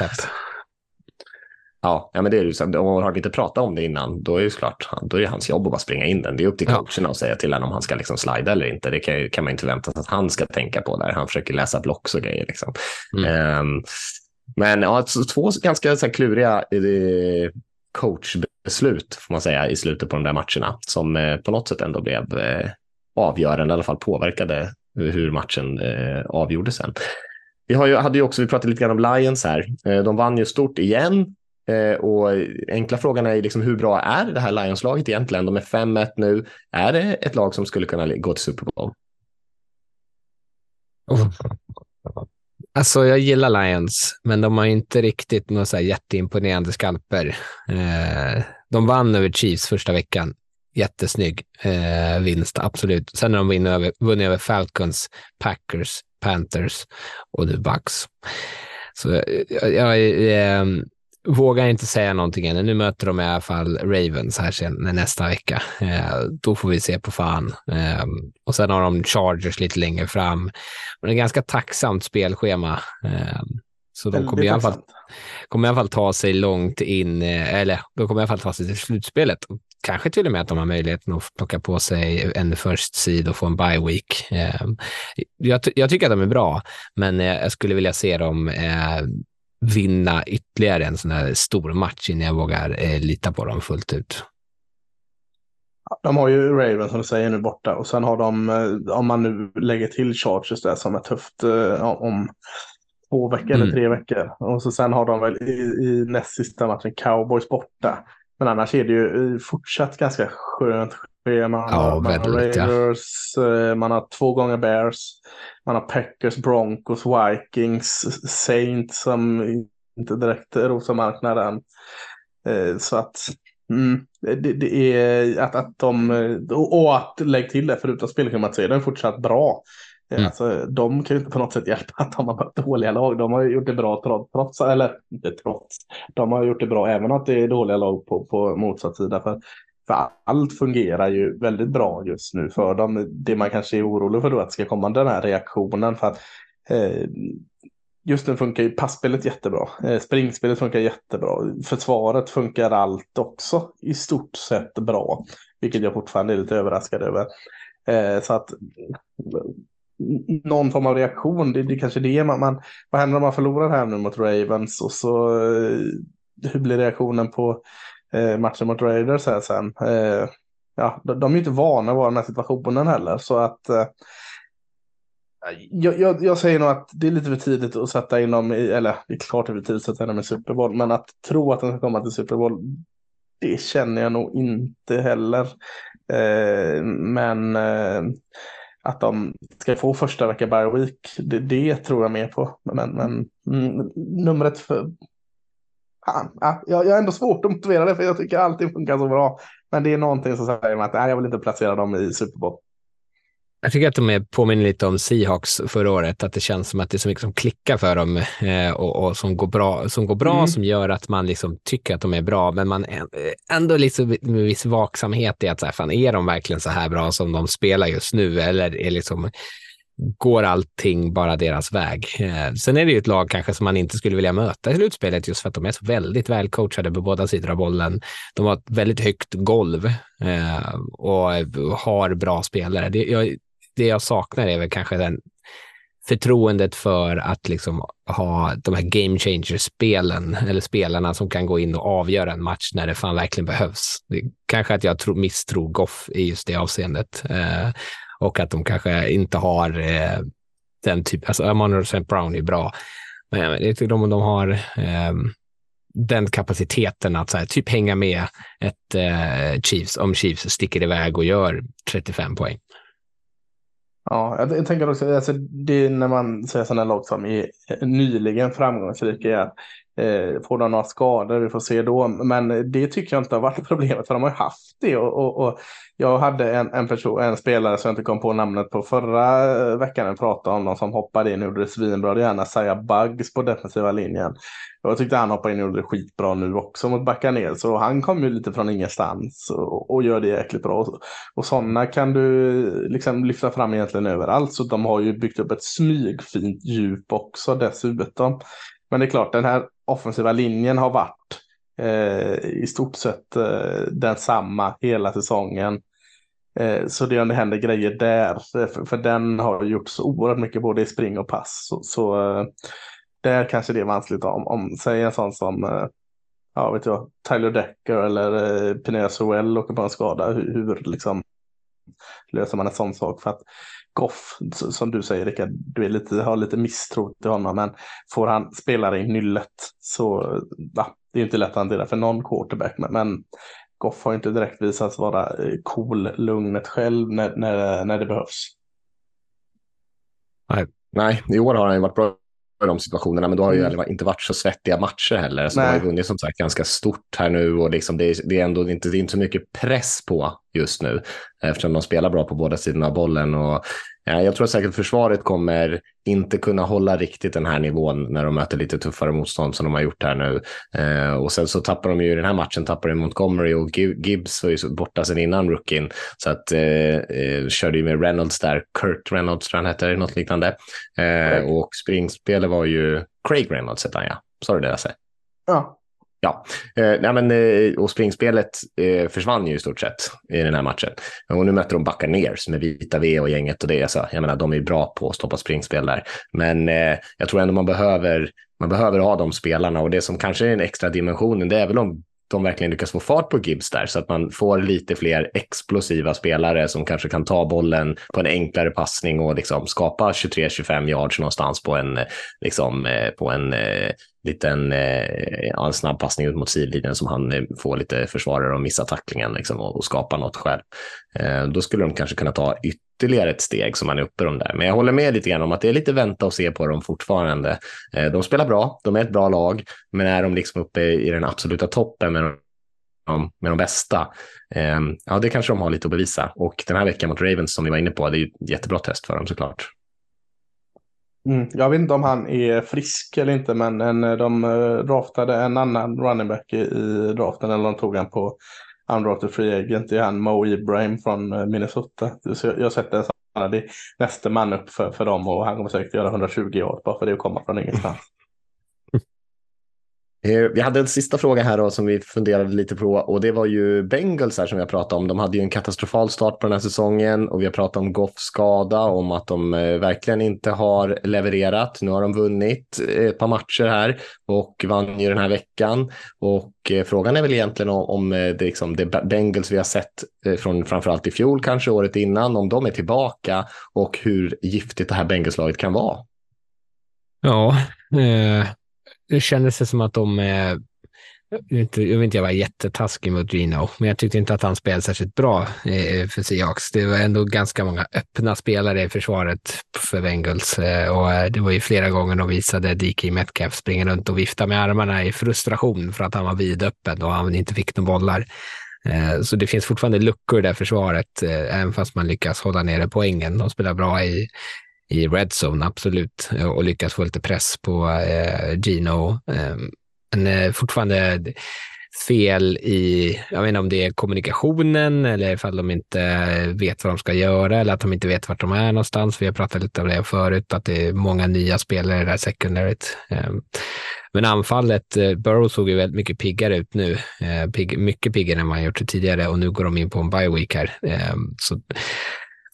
Ja, ja men det är ju så. Om han inte pratat om det innan, då är det klart, då är det hans jobb att bara springa in den. Det är upp till coacherna att säga till honom om han ska liksom slida eller inte. Det kan, kan man inte vänta sig att han ska tänka på där. Han försöker läsa blocks och grejer. Liksom. Mm. Um, men ja, två ganska så här, kluriga eh, coachbeslut får man säga i slutet på de där matcherna som eh, på något sätt ändå blev eh, avgörande, i alla fall påverkade hur matchen eh, avgjordes sen. Vi har ju, hade ju också, vi pratade lite grann om Lions här. Eh, de vann ju stort igen. Eh, och enkla frågan är liksom hur bra är det här Lions-laget egentligen? De är 5-1 nu. Är det ett lag som skulle kunna gå till Super Bowl? Oh. Alltså, jag gillar Lions, men de har inte riktigt några så jätteimponerande skalper. Eh, de vann över Chiefs första veckan. Jättesnygg eh, vinst, absolut. Sen har de vunnit över, vunnit över Falcons, Packers, Panthers och The Bucks. Så jag, jag, jag vågar inte säga någonting ännu. Nu möter de i alla fall Ravens här sen nästa vecka. Eh, då får vi se på fan. Eh, och sen har de Chargers lite längre fram. Men det är ganska tacksamt spelschema. Eh, så de kommer i, alla fall, kommer i alla fall ta sig långt in, eh, eller de kommer i alla fall ta sig till slutspelet. Kanske till och med att de har möjligheten att plocka på sig en first seed och få en bye week. Eh, jag, jag tycker att de är bra, men eh, jag skulle vilja se dem vinna ytterligare en sån här stor match innan jag vågar eh, lita på dem fullt ut. De har ju Raven som du säger nu borta och sen har de, eh, om man nu lägger till Chargers där som är tufft eh, om två veckor mm. eller tre veckor. Och så sen har de väl i, i näst sista matchen Cowboys borta. Men annars är det ju eh, fortsatt ganska skönt schema. Man, ja, man har Raiders, ja. man har två gånger Bears. Man har Packers, Broncos, Vikings, Saints som inte direkt rosar marknaden. Eh, så att mm, det, det, är att, att de, och att lägg till det förutom spelschemat så är den fortsatt bra. Mm. Alltså, de kan ju inte på något sätt hjälpa att de har varit dåliga lag. De har gjort det bra trots, eller inte trots. De har gjort det bra även att det är dåliga lag på, på motsatt sida. För för allt fungerar ju väldigt bra just nu för dem. Det man kanske är orolig för då att det ska komma den här reaktionen. för att eh, Just nu funkar ju passspelet jättebra. Eh, springspelet funkar jättebra. Försvaret funkar allt också i stort sett bra. Vilket jag fortfarande är lite överraskad över. Eh, så att någon form av reaktion, det, det är kanske det man, man... Vad händer om man förlorar här nu mot Ravens och så... Eh, hur blir reaktionen på eh, matchen mot Raiders här sen. Eh, ja, de, de, är ju inte vana att vara i den här situationen heller. Så att eh, jag, jag, jag, säger nog att det är lite för tidigt att sätta in dem i, eller det är klart det är för tidigt att sätta in dem i Super Bowl, men att tro att de ska komma till Super Bowl, det känner jag nog inte heller. Eh, men eh, att de ska få första vecka bye week, det, det, tror jag mer på. Men, men mm, numret för fan, ja, jag, jag har ändå svårt att motivera det för jag tycker allting funkar så bra. Men det är någonting som säger mig att nej, jag vill inte placera dem i Super Bowl. Jag tycker att de är, påminner lite om Seahawks förra året, att det känns som att det är så mycket som klickar för dem eh, och, och, som går bra, som, går bra mm. som gör att man liksom tycker att de är bra, men man ändå liksom med viss vaksamhet i att så här, fan, är de verkligen så här bra som de spelar just nu? Eller är liksom, går allting bara deras väg. Eh, sen är det ju ett lag kanske som man inte skulle vilja möta i slutspelet just för att de är så väldigt välcoachade på båda sidor av bollen. De har ett väldigt högt golv eh, och har bra spelare. Det jag, det jag saknar är väl kanske den förtroendet för att liksom ha de här game changer-spelen eller spelarna som kan gå in och avgöra en match när det fan verkligen behövs. Det, kanske att jag tro, misstror Goff i just det avseendet. Eh, och att de kanske inte har eh, den typen, alltså Emanuel St. Brown är bra, men jag tycker de, de har eh, den kapaciteten att så här, typ hänga med ett eh, Chiefs om Chiefs sticker iväg och gör 35 poäng. Ja, jag, jag tänker också, alltså, det är när man säger sådana lag som är eh, nyligen framgångsrika, att eh, får de några skador, vi får se då. Men det tycker jag inte har varit problemet, för de har ju haft det. Och, och, och jag hade en, en, person, en spelare som jag inte kom på namnet på förra eh, veckan, jag pratade om någon som hoppade in och gjorde det svinbra. Det är gärna Saja Bugs på defensiva linjen. Jag tyckte han hoppade in och gjorde det skitbra nu också mot ner. Så han kom ju lite från ingenstans och, och gör det jäkligt bra. Och, och sådana kan du liksom lyfta fram egentligen överallt. Så de har ju byggt upp ett smygfint djup också dessutom. Men det är klart, den här offensiva linjen har varit eh, i stort sett eh, densamma hela säsongen. Eh, så det, det händer grejer där, för, för den har gjort så oerhört mycket både i spring och pass. Så, så eh, där kanske det är vanskligt om, om säg en sån som eh, ja, vet jag, Tyler Decker eller eh, Pineda åker på en skada. Hur, hur liksom löser man en sån sak? För att Goff, som du säger Rickard, du är lite, har lite misstro till honom, men får han spela i nyllet så ja, det är inte lätt att hantera för någon quarterback. Men, men Goff har inte direkt visat sig vara eh, cool lugnet själv när, när, när det behövs. Nej. Nej, i år har han ju varit bra i de situationerna, men då har ju mm. inte varit så svettiga matcher heller. Så de har ju vunnit som sagt ganska stort här nu och liksom det, är, det är ändå inte, det är inte så mycket press på just nu eftersom de spelar bra på båda sidorna av bollen. Och jag tror säkert försvaret kommer inte kunna hålla riktigt den här nivån när de möter lite tuffare motstånd som de har gjort här nu. Eh, och sen så tappar de ju i den här matchen, tappar de Montgomery och Gibbs var ju borta sedan innan rookien. Så att eh, eh, körde ju med Reynolds där, Kurt Reynolds tror han heter, något liknande. Eh, och springspelet var ju Craig Reynolds heter han ja. Sa du det Lasse? Ja. Ja, eh, nej men, eh, och springspelet eh, försvann ju i stort sett i den här matchen. Och nu möter de Buccaneers med Vita V och gänget och det. Alltså, jag menar, de är bra på att stoppa springspel där. Men eh, jag tror ändå man behöver, man behöver ha de spelarna och det som kanske är en extra dimensionen, det är väl om de verkligen lyckas få fart på Gibbs där så att man får lite fler explosiva spelare som kanske kan ta bollen på en enklare passning och liksom skapa 23-25 yards någonstans på en, liksom, eh, på en eh, liten eh, ja, en snabb passning ut mot sidlinjen som han får lite försvarare och missa tacklingen liksom, och, och skapa något själv. Då skulle de kanske kunna ta ytterligare ytterligare ett steg som man är uppe de där. Men jag håller med lite grann om att det är lite vänta och se på dem fortfarande. Eh, de spelar bra, de är ett bra lag, men är de liksom uppe i den absoluta toppen med de, med de bästa, eh, ja det kanske de har lite att bevisa. Och den här veckan mot Ravens som ni var inne på, det är ju ett jättebra test för dem såklart. Mm, jag vet inte om han är frisk eller inte, men en, de eh, draftade en annan running back i, i draften, eller de tog han på undrafted free agent. Det är han Mo Ibrahim från eh, Minnesota. Så jag, jag har sett det det är nästa man upp för, för dem och han kommer säkert göra 120 år bara för det att komma från ingenstans. Eh, vi hade en sista fråga här då, som vi funderade lite på och det var ju Bengals här som vi har pratat om. De hade ju en katastrofal start på den här säsongen och vi har pratat om Goffs skada, om att de eh, verkligen inte har levererat. Nu har de vunnit eh, ett par matcher här och vann ju den här veckan. Och frågan är väl egentligen om, om det, liksom, det Bengals vi har sett från framförallt i fjol, kanske året innan, om de är tillbaka och hur giftigt det här bengalslaget kan vara. Ja, eh, det kändes det som att de är jag vill inte jag vara jättetaskig mot Gino, men jag tyckte inte att han spelade särskilt bra eh, för Seahawks. Det var ändå ganska många öppna spelare i försvaret för Bengals eh, och eh, det var ju flera gånger de visade DK Metcalf springa runt och vifta med armarna i frustration för att han var vidöppen och han inte fick några bollar. Eh, så det finns fortfarande luckor i det försvaret, även fast man lyckas hålla nere poängen. De spelar bra i, i red zone, absolut, och lyckas få lite press på eh, Gino. Eh, men eh, fortfarande fel i, jag vet inte om det är kommunikationen eller ifall de inte vet vad de ska göra eller att de inte vet vart de är någonstans. Vi har pratat lite om det förut, att det är många nya spelare i det där secondaryt. Ehm, men anfallet, eh, Burrow såg ju väldigt mycket piggare ut nu, eh, mycket piggare än vad han gjort tidigare och nu går de in på en bye week här. Ehm, så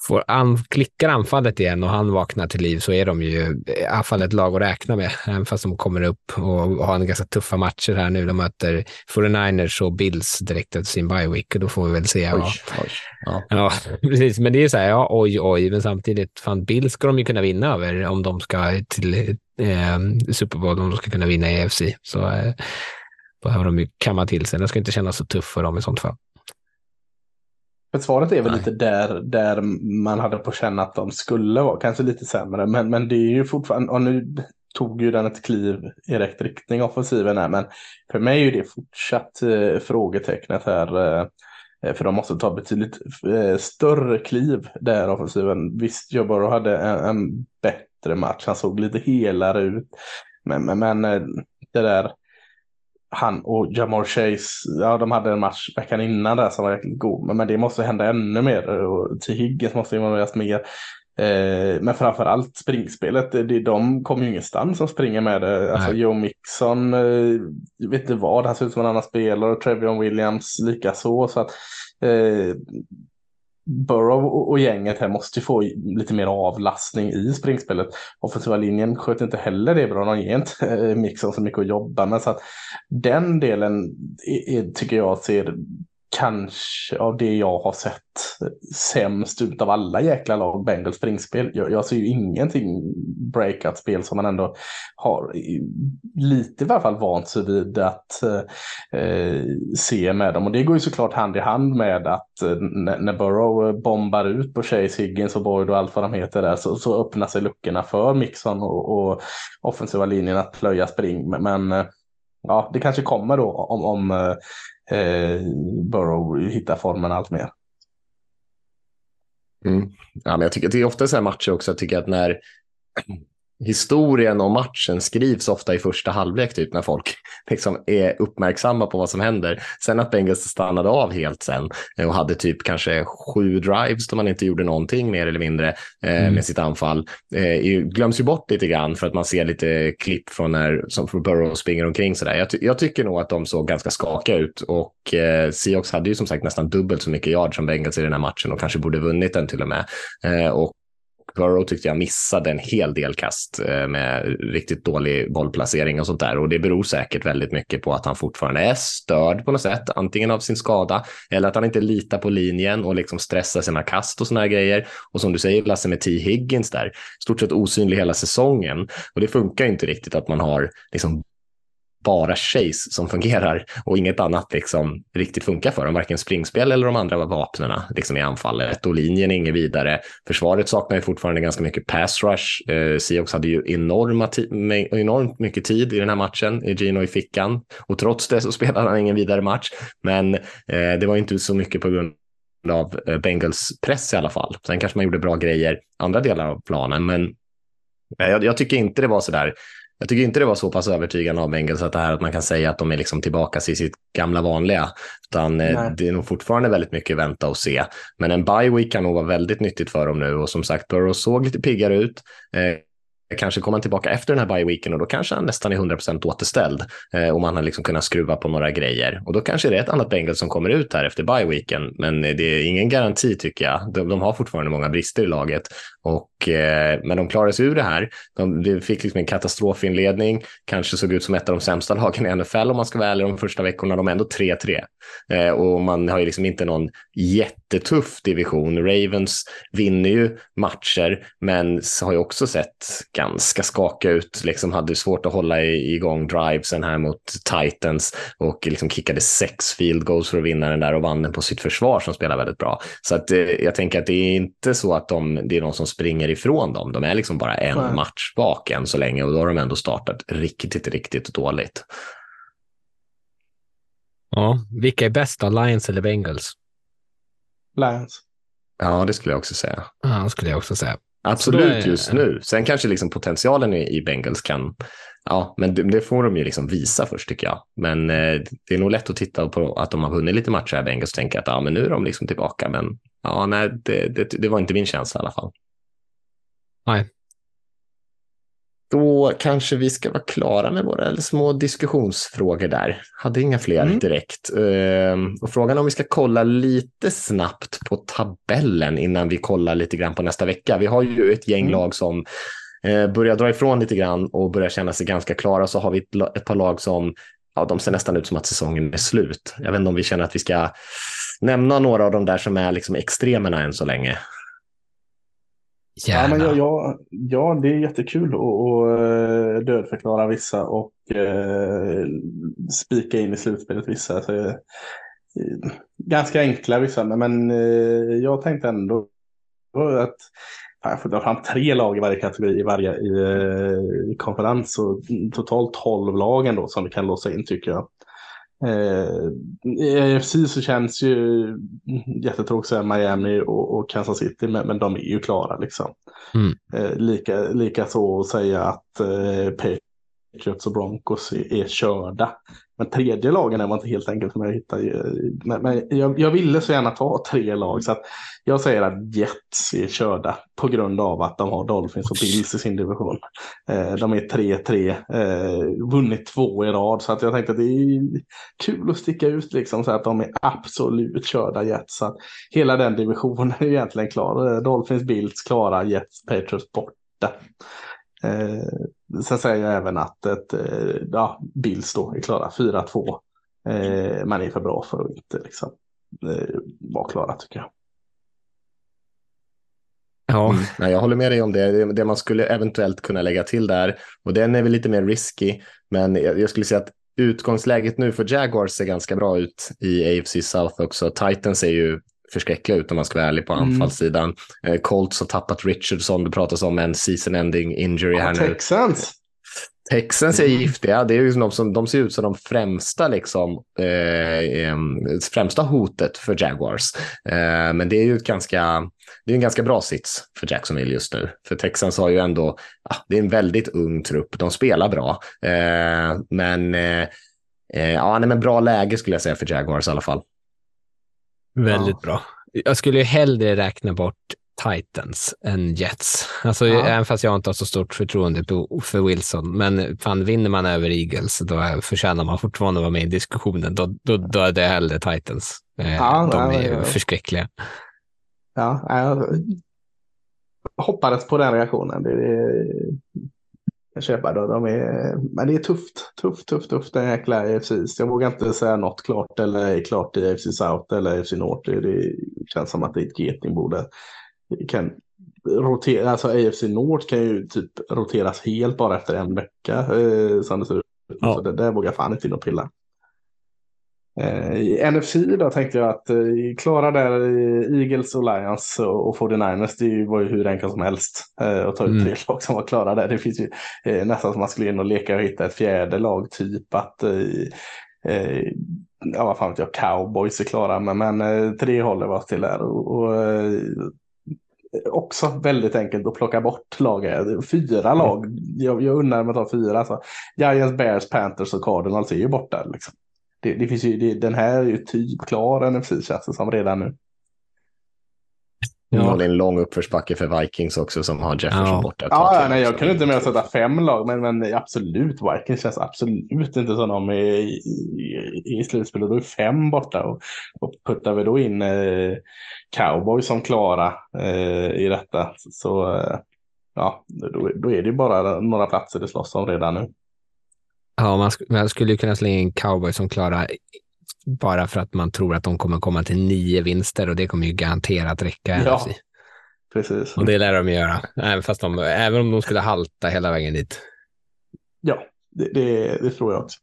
får an, klickar anfallet igen och han vaknar till liv så är de ju i alla fall ett lag att räkna med, även fast de kommer upp och har en ganska tuffa matcher här nu. De möter 49ers och Bills direkt efter sin bye week och då får vi väl se. Oj, ja. Oj, ja. ja. precis. Men det är så här, ja, oj, oj, men samtidigt, fan, Bills ska de ju kunna vinna över om de ska till eh, Super Bowl, om de ska kunna vinna i AFC. Så eh, behöver de ju kamma till sig. Det ska inte kännas så tufft för dem i sånt fall. Försvaret är väl Nej. lite där, där man hade på känna att de skulle vara, kanske lite sämre, men, men det är ju fortfarande, och nu tog ju den ett kliv i rätt riktning offensiven här, men för mig är det fortsatt eh, frågetecknet här. Eh, för de måste ta betydligt eh, större kliv där offensiven. Visst, Jobbar hade en, en, bättre match, han såg lite helare ut. Men, men, men eh, det där han och Jamar Chase, ja de hade en match veckan innan där som var jäkligt god. Men, men det måste hända ännu mer och till Higgins måste involveras mer. Eh, men framför allt springspelet, det, de kommer ju ingenstans som springer med det. Alltså Nej. Joe Mixon, eh, vet inte vad, han ser ut som en annan spelare. Och Trevion Williams lika så. så att, eh, Burrow och, gänget här måste ju få lite mer avlastning i springspelet. Offensiva linjen sköt inte heller det bra. De ger inte eh, Mixon så mycket att jobba med. Så att den delen är, är, tycker jag ser kanske av det jag har sett sämst ut av alla jäkla lag Bengals springspel. Jag, jag ser ju ingenting breakout-spel som man ändå har lite i varje fall vant sig vid att eh, se med dem. Och det går ju såklart hand i hand med att eh, när, Burrow eh, bombar ut på Chase Higgins och Boyd och allt vad de heter där så, så öppnar sig luckorna för Mixon och, och offensiva linjen att plöja spring. Men, men eh, ja, det kanske kommer då om, om eh, eh, Burrow hittar formen allt mer. Mm. Ja, men jag tycker att det är ofta så här matcher också. Jag tycker att när historien om matchen skrivs ofta i första halvlek, typ när folk liksom är uppmärksamma på vad som händer. Sen att Bengals stannade av helt sen eh, och hade typ kanske sju drives där man inte gjorde någonting mer eller mindre eh, Mm. med sitt anfall. Eh, glöms ju bort lite grann för att man ser lite klipp från när som från Burrow springer omkring sådär. Jag, ty- jag tycker nog att de såg ganska skakiga ut och eh, Seahawks hade ju som sagt nästan dubbelt så mycket yard som Bengals i den här matchen och kanske borde vunnit den till och med. Eh, och Burrow tyckte jag missade en hel del kast eh, med riktigt dålig bollplacering och sånt där. Och det beror säkert väldigt mycket på att han fortfarande är störd på något sätt, antingen av sin skada eller att han inte litar på linjen och liksom stressar sina kast och såna här grejer. Och som du säger, Lasse med T. Higgins där, stort sett osynlig hela säsongen. Och det funkar inte riktigt att man har liksom bara Chase som fungerar och inget annat liksom riktigt funkar för dem, varken springspel eller de andra vapnen liksom i anfallet och linjen är inget vidare. Försvaret saknar ju fortfarande ganska mycket pass rush. Eh, Seahawks hade ju enorma enormt mycket tid i den här matchen, i Gino i fickan och trots det så spelade han ingen vidare match. Men eh, det var inte så mycket på grund av eh, Bengals press i alla fall. Sen kanske man gjorde bra grejer andra delar av planen, men eh, jag, jag tycker inte det var så där jag tycker inte det var så pass övertygande av Bengals att det här att man kan säga att de är liksom tillbaka till sitt gamla vanliga, utan eh, Nej. det är nog fortfarande väldigt mycket vänta och se. Men en bye week kan nog vara väldigt nyttigt för dem nu och som sagt, Burrow såg lite piggare ut. Eh, Kanske kommer han tillbaka efter den här bye weeken och då kanske han nästan är 100% återställd eh, och man har liksom kunnat skruva på några grejer. Och då kanske det är ett annat Bengals som kommer ut här efter bye weeken, men det är ingen garanti tycker jag. De, de har fortfarande många brister i laget, och, eh, men de klarade sig ur det här. De, de fick liksom en katastrofinledning, kanske såg ut som ett av de sämsta lagen i NFL om man ska vara ärlig de första veckorna. De är ändå 3-3 eh, och man har ju liksom inte någon jättetuff division. Ravens vinner ju matcher, men har ju också sett ganska skaka ut, liksom hade svårt att hålla igång drivesen här mot Titans och liksom kickade sex field goals för att vinna den där och vann den på sitt försvar som spelar väldigt bra. Så att, eh, jag tänker att det är inte så att de, det är någon som springer ifrån dem. De är liksom bara en Nej. match bak än så länge och då har de ändå startat riktigt, riktigt dåligt. Ja, vilka är bäst då? Lions eller Bengals? Lions. Ja, det skulle jag också säga. Ja, skulle jag också säga. Absolut är- just nu. Sen kanske liksom potentialen i, Bengals kan, ja, men det, det får de ju liksom visa först tycker jag. Men eh, det är nog lätt att titta på att de har vunnit lite matcher här, Bengals, och tänka att ja, men nu är de liksom tillbaka. Men ja, nej, det, det, det var inte min känsla i alla fall. Nej. Då kanske vi ska vara klara med våra små diskussionsfrågor där. Hade inga fler Mm. direkt. Ehm, och frågan är om vi ska kolla lite snabbt på tabellen innan vi kollar lite grann på nästa vecka. Vi har ju ett gäng Mm. lag som eh, börjar dra ifrån lite grann och börjar känna sig ganska klara. Så har vi ett, par lag som ja, de ser nästan ut som att säsongen är slut. Jag vet inte om vi känner att vi ska nämna några av de där som är liksom extremerna än så länge. Ja, men jag, jag, ja, det är jättekul att, att eh, dödförklara vissa och eh, spika in i slutspelet vissa. Så, eh, ganska enkla vissa, men, eh, jag tänkte ändå att fan, jag får dra fram tre lag i varje kategori i varje i, eh, i konferens. Så totalt tolv lag ändå som vi kan låsa in tycker jag. Eh, I AFC så känns ju jättetråkigt att säga Miami och, och Kansas City, men, men de är ju klara liksom. Mm. Eh, lika, lika så att säga att eh, Patriots och Broncos är, är körda. Men tredje lagen var inte helt enkelt för mig att hitta. Men, men jag, jag, ville så gärna ta tre lag så att jag säger att Jets är körda på grund av att de har Dolphins och Bills i sin division. Eh, de är 3-3, eh, vunnit två i rad så att jag tänkte att det är kul att sticka ut liksom så att de är absolut körda Jets. Så att hela den divisionen är egentligen klar. Eh, Dolphins, Bills klara, Jets, Patriots borta. Eh, sen säger jag även att ett, eh, ja, Bills då är klara 4-2. Eh, man är för bra för att inte liksom, eh, vara klara tycker jag. Ja, mm. jag håller med dig om det. Det man skulle eventuellt kunna lägga till där, och den är väl lite mer risky, men jag skulle säga att utgångsläget nu för Jaguars ser ganska bra ut i AFC South också. Titans är ju förskräckliga ut om man ska vara ärlig på mm. anfallssidan. Eh, Colts har tappat Richardson, det pratas om en season ending injury ja, här nu. Texans. Texans är mm. giftiga. Det är ju de, som, de ser ut som de främsta, liksom, eh, främsta hotet för Jaguars. Eh, men det är ju ett ganska, det är en ganska bra sits för Jacksonville just nu. För Texans har ju ändå, ah, det är en väldigt ung trupp. De spelar bra. Eh, men, eh, eh, ja, nej, men bra läge skulle jag säga för Jaguars i alla fall. Väldigt ja. bra. Jag skulle ju hellre räkna bort Titans än Jets. Alltså, ja. Även fast jag inte har så stort förtroende för Wilson. Men fan, vinner man över Eagles, då förtjänar man fortfarande att vara med i diskussionen. Då, då, då är det hellre Titans. Eh, ja, De är ja, förskräckliga. Ja, jag hoppades på den reaktionen. Det, det, då. De är, men det är tufft, tufft, tufft, tufft den jäkla AFC. Jag vågar inte säga något klart eller är klart i AFC South eller AFC North. Det, det känns som att det är ett getingbord. Kan rotera, alltså AFC North kan ju typ roteras helt bara efter en vecka eh, som det ser ut. Ja. Så det där vågar jag fan inte in och pilla. Eh, I NFC då tänkte jag att eh, klara där Eagles och Lions och 49ers det var ju hur enkelt som helst eh, att ta ut mm. tre lag som var klara där. Det finns ju nästan som man skulle in och leka och hitta ett fjärde lag typ att ja vad fan vet jag, cowboys är klara men, men tre håller var till där och, och också väldigt enkelt att plocka bort lag. Fyra mm. lag, jag, jag undrar mig att ta fyra. Alltså, Giants, Bears, Panthers och Cardinals är ju borta. Liksom det, det finns ju, det, den här är ju typ klar NFC känns det som redan nu. Ja. Det är en lång uppförsbacke för Vikings också som har Jefferson ja. borta. Ja, ja nej, jag kunde inte med att sätta fem lag, men, men absolut, Vikings känns absolut inte som de är i, i, i slutspelet. Då är fem borta och, och puttar vi då in eh, Cowboys som klara eh, i detta så eh, ja, då, då är det bara några platser det slåss om redan nu. Ja, man, sk man skulle kunna slänga in cowboy som klarar bara för att man tror att de kommer komma till nio vinster och det kommer ju garanterat räcka. Ja, precis. Och det lär de göra, även, fast de, även om de skulle halta hela vägen dit. Ja, det, det, det tror jag också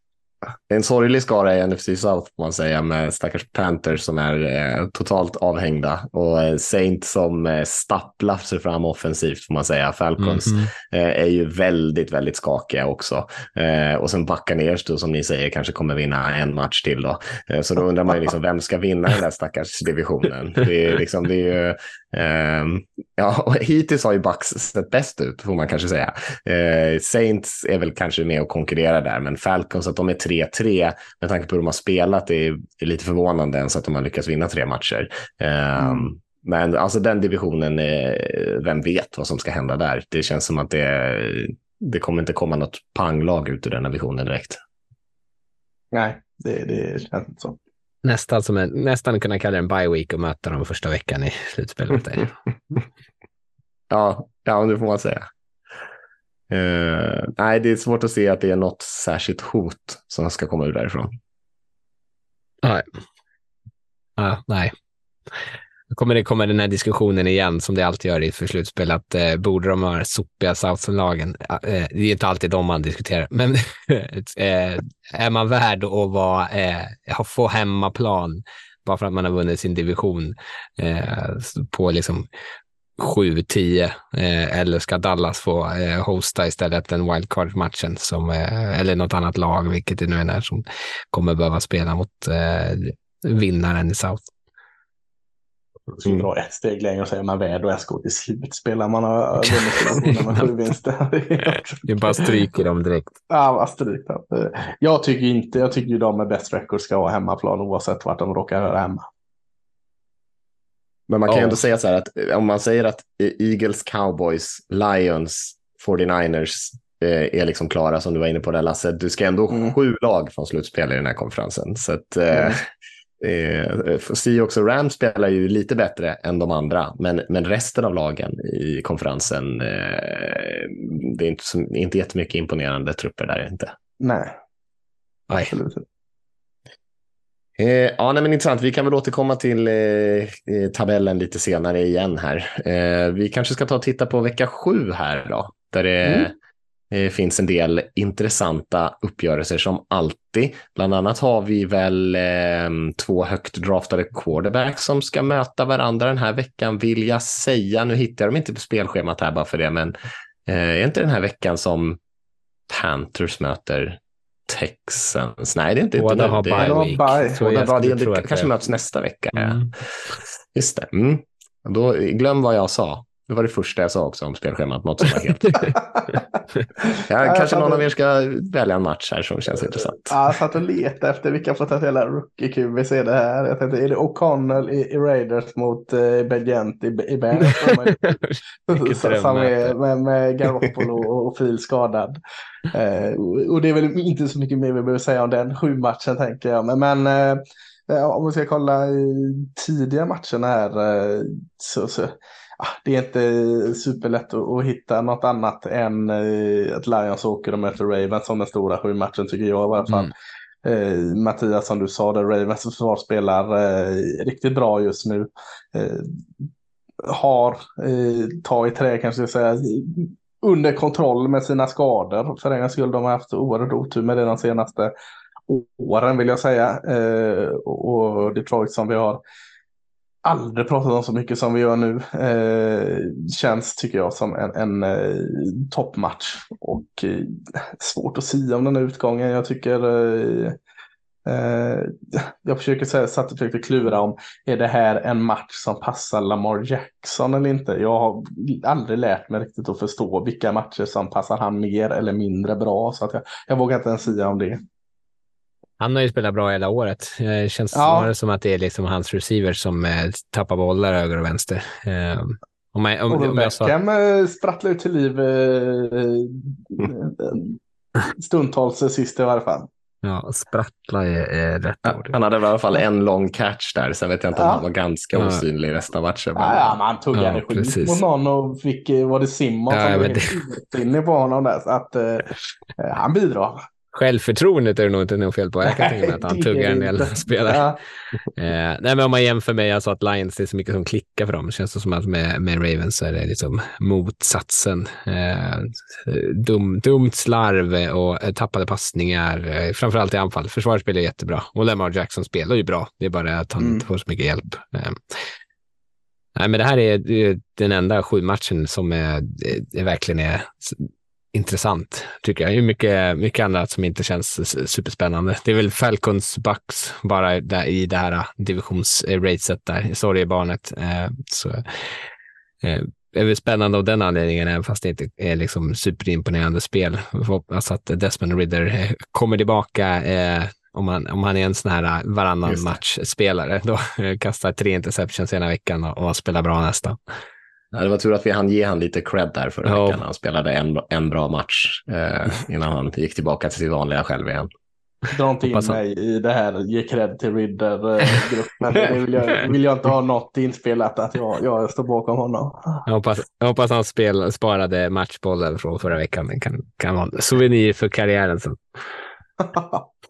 en sorglig skara i NFC South får man säga med stackars Panthers som är eh, totalt avhängda och eh, Saint som eh, stapplar sig fram offensivt får man säga. Falcons mm -hmm. är ju väldigt, väldigt skakiga också. Eh, och sen Buccaneers då som ni säger kanske kommer vinna en match till då. Eh, så då undrar man ju liksom vem ska vinna den där stackars divisionen. Det är, liksom, det är ju Um, ja, och hittills har ju Bucks sett bäst ut, får man kanske säga. Uh, Saints är väl kanske med och konkurrerar där, men Falcons, att de är 3-3 med tanke på hur de har spelat, det är, är lite förvånande ens att de har lyckats vinna tre matcher. Um, mm. Men alltså den divisionen, är, vem vet vad som ska hända där? Det känns som att det, det kommer inte komma något panglag ut ur den divisionen direkt. Nej, det, det känns inte så. Nästan, som en, nästan kunna kalla det en bye week och möta dem första veckan i slutspelet. ja, ja, det får man säga. Uh, nej, det är svårt att se att det är något särskilt hot som ska komma ur därifrån. Nej. Uh, nej kommer det komma den här diskussionen igen som det alltid gör i ett slutspel att eh, borde de ha sopiga Southson-lagen? Eh, det är inte alltid de man diskuterar, men eh, är man värd att vara, eh, få hemmaplan bara för att man har vunnit sin division eh, på liksom 7-10 eh, eller ska Dallas få eh, hosta istället den wildcard-matchen som, eh, eller något annat lag, vilket det nu än är, som kommer behöva spela mot eh, vinnaren i South. Jag skulle dra ett steg längre och säga man väl och SK till slutspel. Man har vunnit med sju vinster. Vi bara stryker dem direkt. Ja, vad stryk. Jag tycker inte, jag tycker ju de med bäst record ska ha hemmaplan oavsett vart de råkar höra hemma. Men man kan ju Ja. ändå säga så här att eh, om man säger att eh, Eagles, Cowboys, Lions, 49ers eh, är liksom klara som du var inne på där Lasse. Du ska ändå Mm. sju lag från slutspel i den här konferensen. Så att eh, Mm. eh, och Rams spelar ju lite bättre än de andra. Men, men resten av lagen i konferensen, eh, det är inte, inte jättemycket imponerande trupper där inte. Nej, Nej. absolut. Eh, ja, nej, men intressant. Vi kan väl återkomma till eh, eh, tabellen lite senare igen här. Eh, vi kanske ska ta och titta på vecka sju här då, där det Mm. eh, finns en del intressanta uppgörelser som alltid. Bland annat har vi väl eh, två högt draftade quarterbacks som ska möta varandra den här veckan, vill jag säga. Nu hittar jag dem inte på spelschemat här bara för det, men eh, är inte den här veckan som Panthers möter Texans? Nej, det är inte. Båda har Det- bye week. bye. Båda det, kanske möts nästa vecka. Mm. Just det. Mm. Då, glöm vad jag sa. Det var det första jag sa också om spelschemat. Något som var helt... ja, kanske någon av er ska välja en match här som känns intressant. Ja, jag satt och letade efter vilka potentiella rookie-QB är det här. Jag tänkte, är det O'Connell i, i Raiders mot eh, Begent i, i Bears? Som är med, med Garoppolo och, och Fil skadad. Eh, och- det är väl inte så mycket mer vi behöver säga om den sju matchen tänker jag. Men, men eh, om vi ska kolla i tidiga matcherna här eh, så, så det är inte superlätt att, hitta något annat än eh, att Lions åker och möter Ravens som den stora sju matchen tycker jag i alla fall. Mm. Eh, Mattias som du sa, där Ravens försvar spelar eh, riktigt bra just nu. Eh, har eh, tagit trä kanske jag säga under kontroll med sina skador. För en skull de har haft oerhört otur med det de senaste åren vill jag säga. Eh, och Detroit som vi har aldrig pratat om så mycket som vi gör nu. Eh, känns tycker jag som en, en eh, toppmatch. Och eh, svårt att säga om den här utgången. Jag tycker eh, eh, jag försöker säga, satt och försökte klura om är det här en match som passar Lamar Jackson eller inte. Jag har aldrig lärt mig riktigt att förstå vilka matcher som passar han mer eller mindre bra. Så att jag, jag vågar inte ens säga om det. Han har ju spelat bra hela året. Eh, Det känns Ja. snarare som att det är liksom hans receivers som eh, tappar bollar höger och vänster. Eh, om, jag, om, Och om jag sa... Beckham eh, sprattlar ut till liv eh, eh, stundtals sist i varje fall. Ja, sprattla är, är rätt Ja, ord. Han hade i alla fall en lång catch där. Sen vet jag inte om Ja. han var ganska Ja. osynlig resten av matchen. men- Ja, men han tuggade Ja, skit mot någon och fick, eh, var det Simon Ja, som blev vet helt ursinnig på honom där. Så att eh, eh, han bidrar. Självförtroendet är det nog inte något fel på. Jag kan tänka mig att han tuggar en del spelare. Ja, Eh, nej, men om man jämför med, jag sa att Lions, det är så mycket som klickar för dem. Det känns det som att med, med Ravens så är det liksom motsatsen. Eh, dum, dumt slarv och eh, tappade passningar, eh, framförallt i anfall. Försvaret spelar jättebra och Lamar Jackson spelar ju bra. Det är bara att han Mm. inte får så mycket hjälp. Eh, nej, men det här är, den enda sju matchen som är, det, verkligen är intressant, tycker jag. Det är mycket, mycket annat som inte känns superspännande. Det är väl Falcons Bucks bara där, i det här divisionsracet där, sorgebarnet. Eh, så, eh, det är väl spännande av den anledningen, även fast det inte är liksom superimponerande spel. Hoppas att Desmond Ridder eh, kommer tillbaka eh, om han, om han är en sån här eh, varannan match-spelare. Då eh, kastar tre interceptions ena veckan och, och spelar bra nästa. Ja, det var tur att vi hann ge han lite cred där förra Ja. veckan. Han spelade en, en bra match eh, innan han gick tillbaka till sitt vanliga själv igen. dra inte in han- mig i det här ge cred till Ridder-gruppen. det vill jag, vill jag inte ha något inspelat att jag, jag står bakom honom. Jag hoppas, jag hoppas han spel, sparade matchbollen från förra veckan. Den kan, kan vara en souvenir för karriären. sen.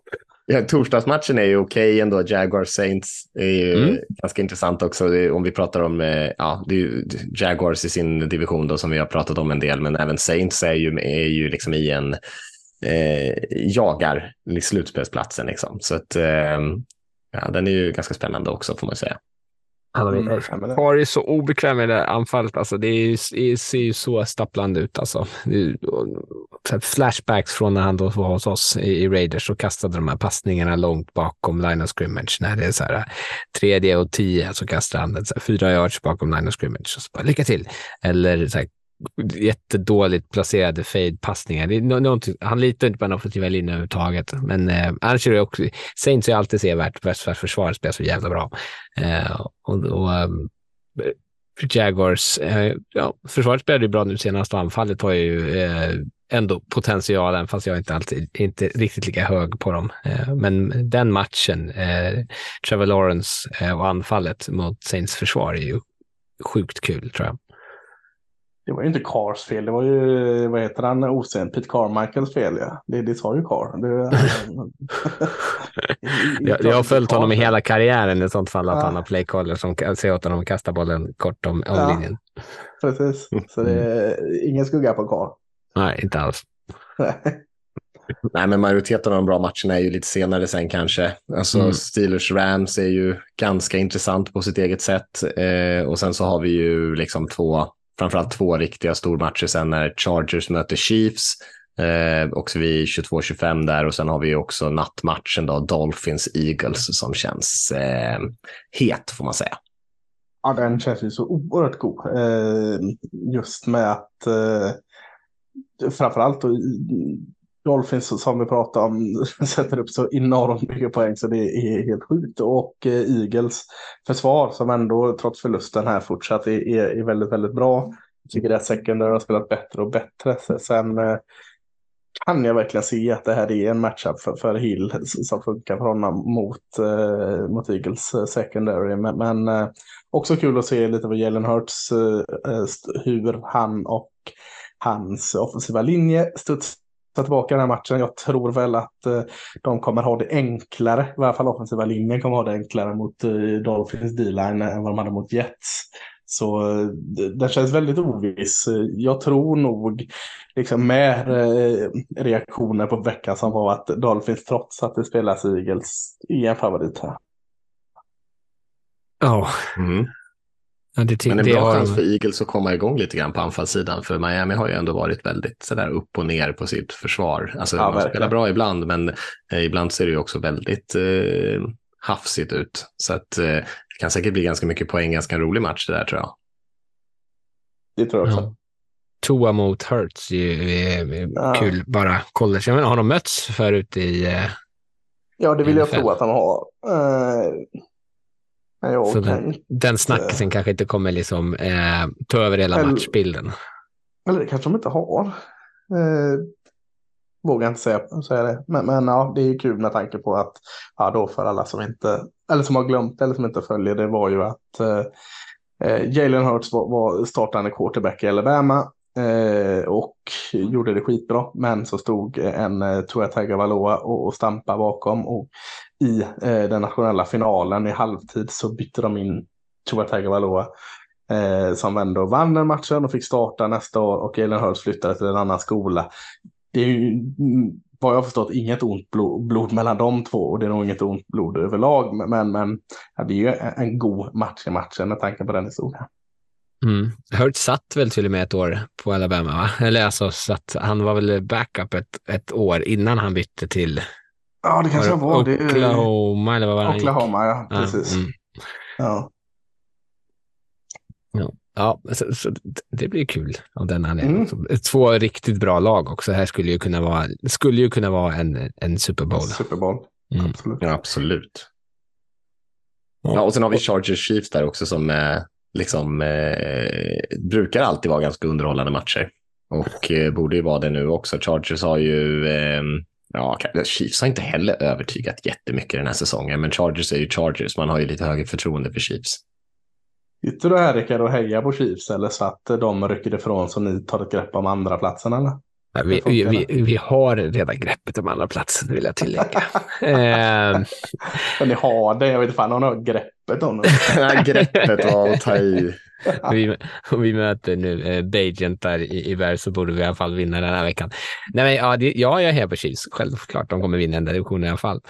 Ja, torsdagsmatchen är ju okej ändå. Jaguars Saints är ju Mm. ganska intressant också. Om vi pratar om eh, ja, det är ju Jaguars i sin division då, som vi har pratat om en del, men även Saints är ju, är ju liksom i en eh, jagar slutspelsplatsen. Liksom. Så att, eh, ja, den är ju ganska spännande också får man säga. Han har, Mm, är så obekväm i det anfallet. Alltså, det, är, det ser ju så stapplande ut. Alltså. Flashbacks från när han då var hos oss i, i Raiders och kastade de här passningarna långt bakom line of scrimmage. När det är så här, tredje och tio så kastar han den så här, fyra yards bakom line of scrimmage. Och så bara, lycka till! Eller så här, jättedåligt placerade fade-passningar. Han litar inte på den offensiva linjen överhuvudtaget. Men eh, annars är det också, Saints är alltid sevärt. Västfärs spelar så jävla bra. Eh, och, och um, Jaguars, eh, ja, försvaret spelade ju bra nu senast och anfallet har ju eh, ändå potentialen, fast jag är inte alltid inte riktigt lika hög på dem. Eh, men den matchen, eh, Trevor Lawrence eh, och anfallet mot Saints försvar är ju sjukt kul tror jag. Det var ju inte Cars fel, det var ju, vad heter han, osen, Pete Carmichaels fel ja. Det, det sa ju Car. Det, Jag, jag har följt honom i hela karriären i sånt fall att Ja. han har playcaller som kan se åt honom att kasta bollen kort om, om Ja. linjen. Precis, så det är ingen skugga på Car. Nej, inte alls. Nej, men majoriteten av de bra matcherna är ju lite senare sen kanske. Alltså Mm. Steelers-Rams är ju ganska intressant på sitt eget sätt. Eh, och sen så har vi ju liksom två, framförallt två riktiga stormatcher sen när Chargers möter Chiefs. Eh, också vid 22-25 där och sen har vi också nattmatchen då, Dolphins-Eagles som känns eh, het får man säga. Ja, den känns ju så oerhört god. Eh, just med att eh, framförallt Dolphins som vi pratade om sätter upp så enormt mycket poäng så det är helt sjukt. Och eh, Eagles försvar som ändå trots förlusten här fortsatt är, är, väldigt, väldigt bra. Jag tycker att secondary har spelat bättre och bättre. Så- Sen eh, kan jag verkligen se att det här är en matchup för, för Hill som funkar för honom mot, eh, mot Eagles eh, secondary. Men, men eh, också kul att se lite vad Jalen Hurts, eh, hur han och hans offensiva linje studsar tillbaka i den här matchen. Jag tror väl att eh, de kommer ha det enklare, i varje fall offensiva linjen kommer ha det enklare mot eh, Dolphins D-line än vad de hade mot Jets. Så eh, det- den känns väldigt oviss. Jag tror nog, liksom med eh, reaktioner på veckan som var att Dolphins trots att det spelas Eagles är en favorit här. Ja, Mm. Ja det, Men en bra chans för Eagles att komma igång lite grann på anfallssidan, för Miami har ju ändå varit väldigt sådär upp och ner på sitt försvar. Alltså, Ja, man spelar bra ibland, men eh, ibland ser det ju också väldigt eh, hafsigt ut. Så att eh, det kan säkert bli ganska mycket poäng, ganska rolig match det där tror jag. Det tror jag också. Ja. Tua mot Hurts är är Ja. kul. Bara college. Jag menar, har de mötts förut i... eh, Ja, det vill jag NFL. tro att de har. Eh, jag Så kan, Den snackisen kanske inte kommer liksom eh, ta över hela Eller- matchbilden. eller det kanske de inte har. Eh, vågar inte säga, säga det. Men, men ja, det är ju kul med tanke på att, ja då för alla som inte, eller som har glömt eller som inte följer det var ju att eh, eh, Jalen Hurts var, var startande quarterback i Alabama. Eh, och gjorde det skitbra. Men så stod en eh, Tua Tagovailoa och, och stampade bakom. Och i eh, den nationella finalen i halvtid så bytte de in Tua Tagovailoa. Eh, som ändå vann den matchen och fick starta nästa år. Och Jalen Hurts flyttade till en annan skola. Det är ju mm, vad jag förstått inget ont blod, blod mellan de två. Och det är nog inget ont blod överlag. Men, men, ja, det är ju en, en god match i matchen med tanke på den historien. Mm. Hurt satt väl till och med ett år på Alabama, va? Eller alltså, satt, han var väl backup ett, ett år innan han bytte till Ja, det kanske var var. det Det, Oklahoma eller vad var det? Oklahoma, ja. Ja, Precis. mm. Ja. Ja, så, så det blir kul av den Mm. anledningen. Så Två riktigt bra lag också. Här skulle ju kunna vara, skulle ju kunna vara en, en Super Bowl. Super Bowl. Mm. Absolut. Ja, absolut. Ja, och sen har vi Chargers Chiefs där också som eh, liksom eh, brukar alltid vara ganska underhållande matcher. Och eh, borde ju vara det nu också. Chargers har ju, ja, Chiefs har inte heller övertygat jättemycket den här säsongen, men Chargers är ju Chargers. Man har ju lite högre förtroende för Chiefs. Sitter du här Rickard och hejar på Chiefs eller så att de rycker ifrån så ni tar ett grepp om andra platsen eller? Ja, vi, vi, vi, vi har redan greppet om andra platsen, vill jag tillägga. eh, Men ni har det, jag vet inte fan om ni har greppet om det. Greppet var att ta i. vi, om vi möter nu eh, där i, i värld så borde vi i alla fall vinna den här veckan. Nej, men, ja, det, ja, jag är här på Chiefs. Självklart, de kommer vinna den där divisionen i alla fall.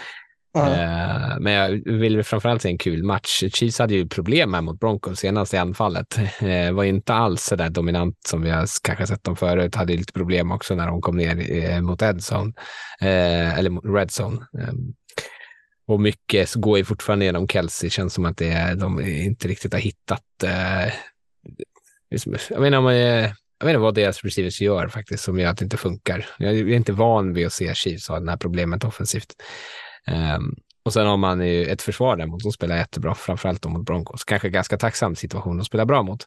Uh, men jag vill framförallt se en kul match. Chiefs hade ju problem med mot Broncos senast i anfallet. Uh, var inte alls så där dominant som vi har kanske sett dem förut. Hade lite problem också när de kom ner uh, mot Edzone, eller Redzone. Och mycket går ju fortfarande genom Kelsey. Känns som att det är, de inte riktigt har hittat. Eh, liksom, jag menar, man, eh, jag, vet inte vad deras receivers gör faktiskt som gör att det inte funkar. Jag är inte van vid att se Chiefs ha det här problemet offensivt. Um, och sen har man ju ett försvar däremot som spelar jättebra, framförallt mot Broncos. Kanske ganska tacksam situation att spela bra mot,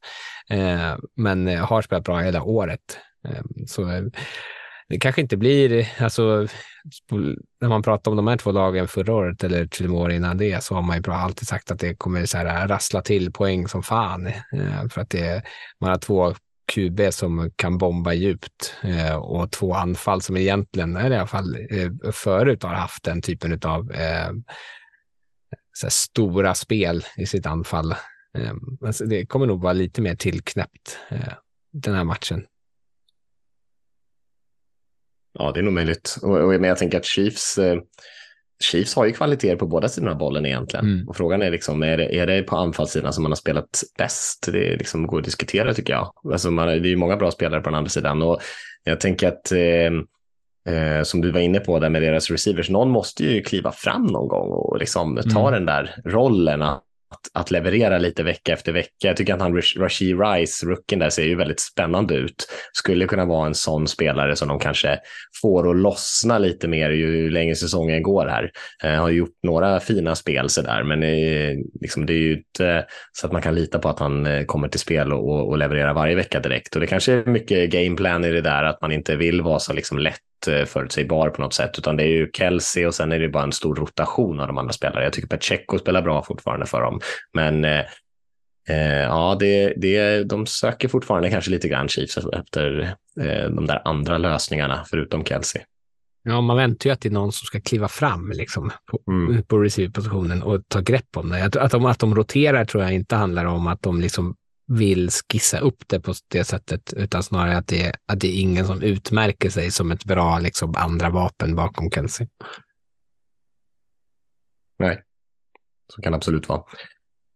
ehm, eh, men har spelat bra hela året. Ehm, eh, så det kanske inte blir, alltså när man pratar om de här två lagen förra året eller till och med år innan det så har man ju alltid sagt att det kommer så här rassla till poäng som fan. Eh, för att det, man har två QB som kan bomba djupt eh, och två anfall som egentligen, eller i alla fall eh, förut har haft den typen av stora spel i sitt anfall. Alltså det kommer nog vara lite mer tillknäppt den här matchen. Ja, det är nog möjligt. Och, och, men jag tänker att Chiefs eh, Chiefs har ju kvaliteter på båda sidorna av bollen egentligen. Mm. Och frågan är, liksom, är, det, är det på anfallssidan som man har spelat bäst? Det liksom går att diskutera tycker jag. Alltså man, det är ju många bra spelare på den andra sidan. Och jag tänker att, eh, eh, som du var inne på där med deras receivers, någon måste ju kliva fram någon gång och liksom ta mm. den där rollen att, att leverera lite vecka efter vecka. Jag tycker att han Rashi Rice, rookien där, ser ju väldigt spännande ut. Skulle kunna vara en sån spelare som de kanske får att lossna lite mer ju längre säsongen går här. Eh, har gjort några fina spel så där, men eh, liksom, det är ju inte eh, så att man kan lita på att han eh, kommer till spel och, och levererar varje vecka direkt. Och det kanske är mycket gameplan i det där, att man inte vill vara så liksom lätt förutsägbar på något sätt, utan det är ju Kelsey och sen är det bara en stor rotation av de andra spelarna. Jag tycker Pacheco spelar bra fortfarande för dem, men eh, eh, ja, det, det, de söker fortfarande kanske lite grann Chiefs efter eh, de där andra lösningarna förutom Kelsey. Ja, man väntar ju att det är någon som ska kliva fram liksom, på, mm. på receive-positionen och ta grepp om det. Att, att, de, att de roterar tror jag inte handlar om att de liksom vill skissa upp det på det sättet, utan snarare att det, att det är ingen som utmärker sig som ett bra liksom, andra vapen bakom Kelsey. Nej, så kan det absolut vara.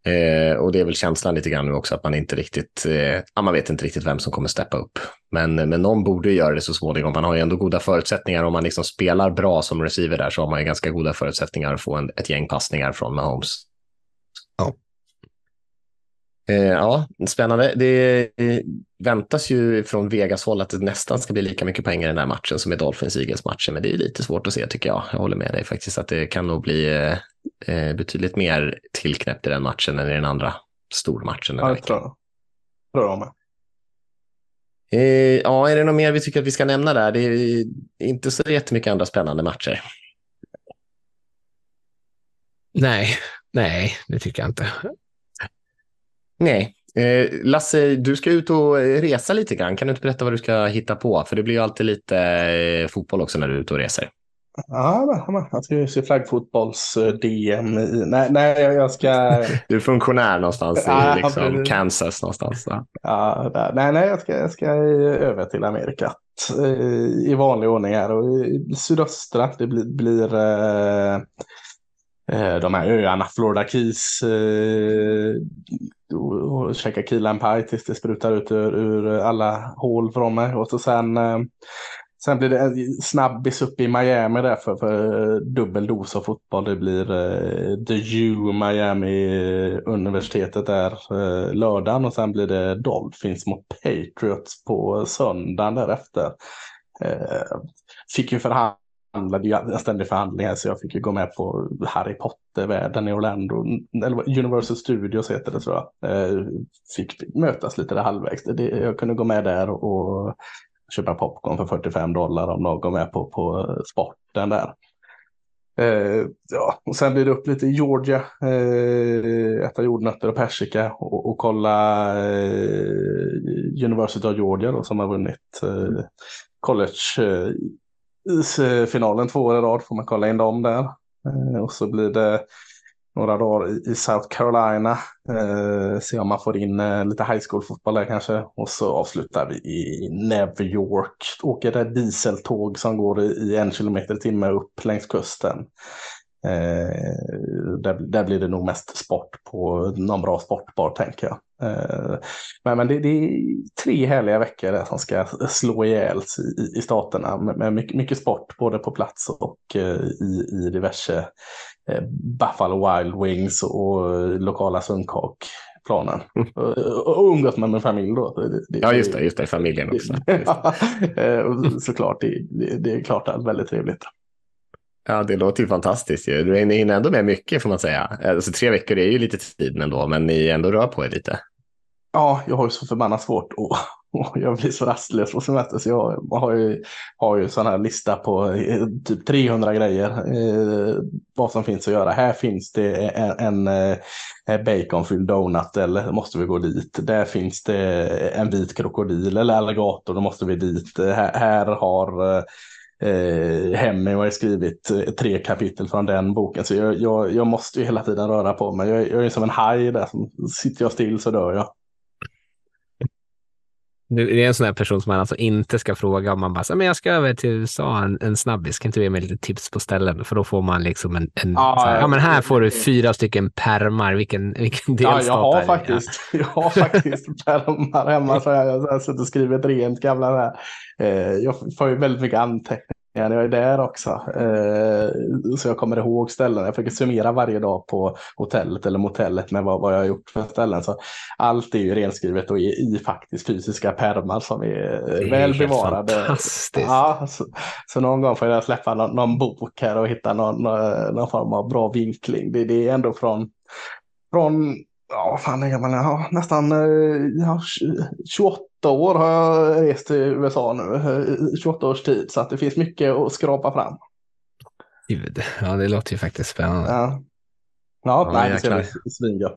Eh, och det är väl känslan lite grann nu också att man inte riktigt, eh, ja, man vet inte riktigt vem som kommer steppa upp. Men, men någon borde göra det så småningom. Man har ju ändå goda förutsättningar. Om man liksom spelar bra som receiver där så har man ju ganska goda förutsättningar att få en, ett gäng passningar från Mahomes. Ja. Eh, ja, spännande. Det väntas ju från Vegas håll att det nästan ska bli lika mycket pengar i den här matchen som i Dolphins Eagles matchen, men det är lite svårt att se tycker jag. Jag håller med dig faktiskt att det kan nog bli eh, betydligt mer tillknäppt i den matchen än i den andra stormatchen. Den ja, jag tror, tror jag med. Eh, ja, är det något mer vi tycker att vi ska nämna där? Det är inte så jättemycket andra spännande matcher. Nej, nej, det tycker jag inte. Nej. Eh, Lasse, du ska ut och resa lite grann. Kan du inte berätta vad du ska hitta på? För det blir ju alltid lite eh, fotboll också när du är ute och reser. Ja, jag ska se flaggfotbolls-DM. Eh, nej, nej, jag ska... du är funktionär någonstans ja, i liksom, Kansas någonstans. Ja, ja nej, nej, jag ska, jag ska över till Amerika i vanlig ordning här och i sydöstra. Det blir, blir Eh, de här öarna, Florida Keys, eh, och käka key lime pie tills det sprutar ut ur, ur, alla hål från mig. Och så sen, eh, sen blir det en snabbis upp i Miami där för, för eh, dubbel dos av fotboll. Det blir The U Miami universitetet där lördagen och sen blir det Dolphins mot Patriots på söndagen därefter. Fick ju förhandla förhandlade ju en ständig förhandling här så jag fick ju gå med på Harry Potter-världen i Orlando, eller Universal Studios heter det tror jag. Eh, fick mötas lite där halvvägs. jag kunde gå med där och köpa popcorn för 45 dollar om någon går med på, på sporten där. Eh, ja, och sen blir det upp lite i Georgia, eh, äta jordnötter och persika och, och kolla eh, University of Georgia då, som har vunnit eh, college eh, isfinalen två år i rad får man kolla in dem där. Eh, och så blir det några dagar i South Carolina. Eh, se om man får in eh, lite high school-fotboll där kanske. Och så avslutar vi i New York. Åker det dieseltåg som går i en kilometer i timme upp längs kusten. Eh, där, där blir det nog mest sport på någon bra sportbar tänker jag. Eh, men men det, det är tre härliga veckor där som ska slå ihjäl i, i staterna med, mycket, mycket sport både på plats och eh, i, i diverse eh, Buffalo Wild Wings och lokala sunkakplanen. Och, och umgås med min familj då. Det, det, Ja, just det, just det, familjen också. Såklart, det, är klart att väldigt trevligt. Ja, det låter ju fantastiskt. ju. Du hinner ändå med mycket får man säga. Alltså, tre veckor är ju lite tid ändå, men ni ändå rör på er lite. Ja, jag har ju så förbannat svårt och, och jag blir så rastlös på semester så jag har ju, har ju sån här lista på eh, typ 300 grejer eh, vad som finns att göra. Här finns det en, en eh, eh, baconfylld donut eller måste vi gå dit. Där finns det en vit krokodil eller alligator, då måste vi dit. Eh, här, här har eh, eh, har Hemingway skrivit eh, tre kapitel från den boken. Så jag, jag, jag måste ju hela tiden röra på mig. Jag, jag är som en haj där. Som, sitter jag still så dör jag. Du är en sån här person som man alltså inte ska fråga om man bara, men jag ska över till USA en, en snabbis, kan inte du ge mig lite tips på ställen? För då får man liksom en, en Ja, här, ja men här får du fyra stycken permar, vilken, vilken Ja, delstat jag har faktiskt, jag har faktiskt pärmar hemma. Så jag har suttit och skrivit rent gamla där. Eh, jag får ju väldigt mycket anteckningar när jag är där också. Eh, så jag kommer ihåg ställen. Jag försöker summera varje dag på hotellet eller motellet med vad, jag har gjort för ställen. Så allt är ju renskrivet och i, i faktiskt fysiska pärmar som är, Det är väl bevarade. fantastiskt. Ja, så, så någon gång får jag släppa någon, någon bok här och hitta någon, någon, form av bra vinkling. Det, det är ändå från, från ja, vad fan är jag? Ja, nästan eh, ja, 28 år har jag rest till USA nu. eh, 28 års tid, så att det finns mycket att skrapa fram. Gud, ja det låter ju faktiskt spännande. Ja, ja, Ja, nej, det ska jäklar. bli svingött.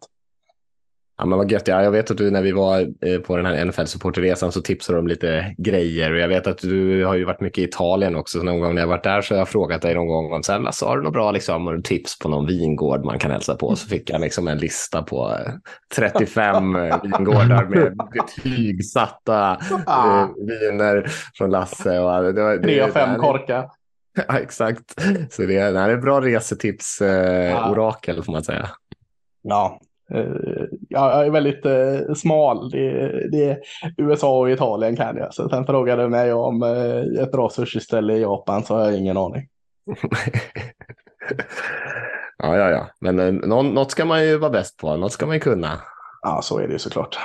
Ja, men vad gött. Ja, jag vet att du när vi var eh, på den här NFL-supporterresan så tipsade om lite grejer och jag vet att du har ju varit mycket i Italien också. Så någon gång när jag varit där så har jag frågat dig någon gång om så här, har du något bra liksom, tips på någon vingård man kan hälsa på? Så fick jag liksom en lista på eh, 35 eh, vingårdar med betygsatta Ah. eh, viner från Lasse. Och, det, var- det, Tre av fem korkar. Ja, exakt. Så det är, nej, det är bra resetips, eh, Ja. orakel får man säga. Ja, eh, jag är väldigt eh, smal. Det, det är USA och Italien kan jag. Så sen frågade du mig om eh, ett bra sushiställe i Japan så har jag ingen aning. ja, ja, ja. Men eh, nå- något ska man ju vara bäst på. Något ska man ju kunna. Ja, så är det ju såklart.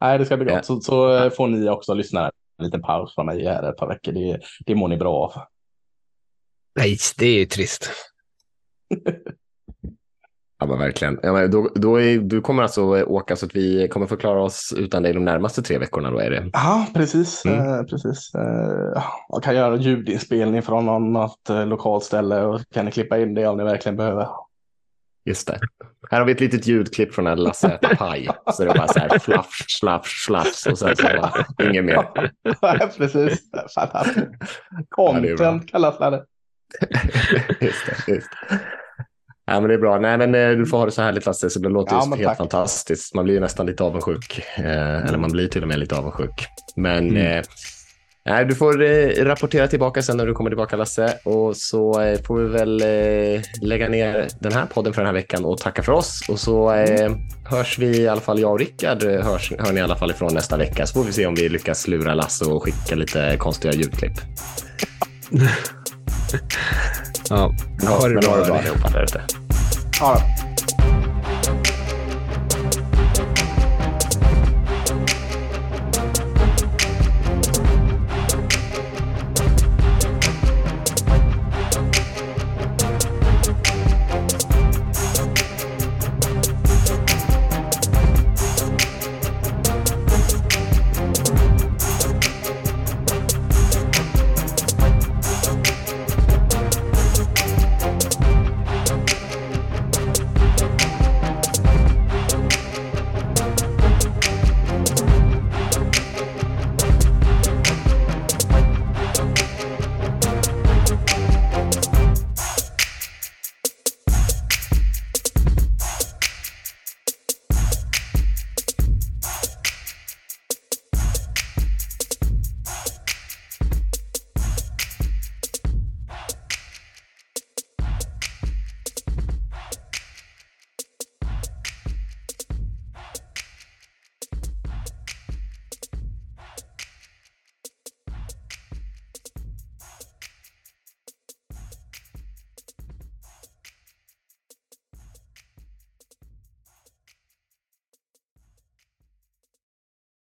Nej, det ska bli gott. Så, så eh, får ni också lyssna en liten paus från mig här ett par veckor. Det, det mår ni bra av. Nej, det är ju trist. Ja, men verkligen. Ja, men då, då är, du kommer alltså åka så att vi kommer få klara oss utan dig de närmaste tre veckorna. Då är det. Ja, precis. Mm. Eh, precis. Eh, jag kan göra en ljudinspelning från något eh, lokalt ställe och kan klippa in det om ni verkligen behöver. Just det. Här har vi ett litet ljudklipp från när Lasse äter paj. Så det är bara så här flaff, slaff, slaff och sen så bara inget mer. Ja, precis. Fantastiskt. Ja, det. Content kallas det. Just det. Just det. Ja, men det är bra. Nej, men eh, du får ha det så härligt Lasse, så det låter Ja, helt tack. fantastiskt. Man blir nästan lite avundsjuk. Eh, Eller man blir till och med lite avundsjuk. Men Mm. eh, nej, du får eh, rapportera tillbaka sen när du kommer tillbaka Lasse. Och så eh, får vi väl eh, lägga ner den här podden för den här veckan och tacka för oss. Och så eh, hörs vi i alla fall, jag och Rickard hörs, hör ni i alla fall ifrån nästa vecka. Så får vi se om vi lyckas lura Lasse och skicka lite konstiga ljudklipp. Ja, ha det bra. allihopa där ute. Ja,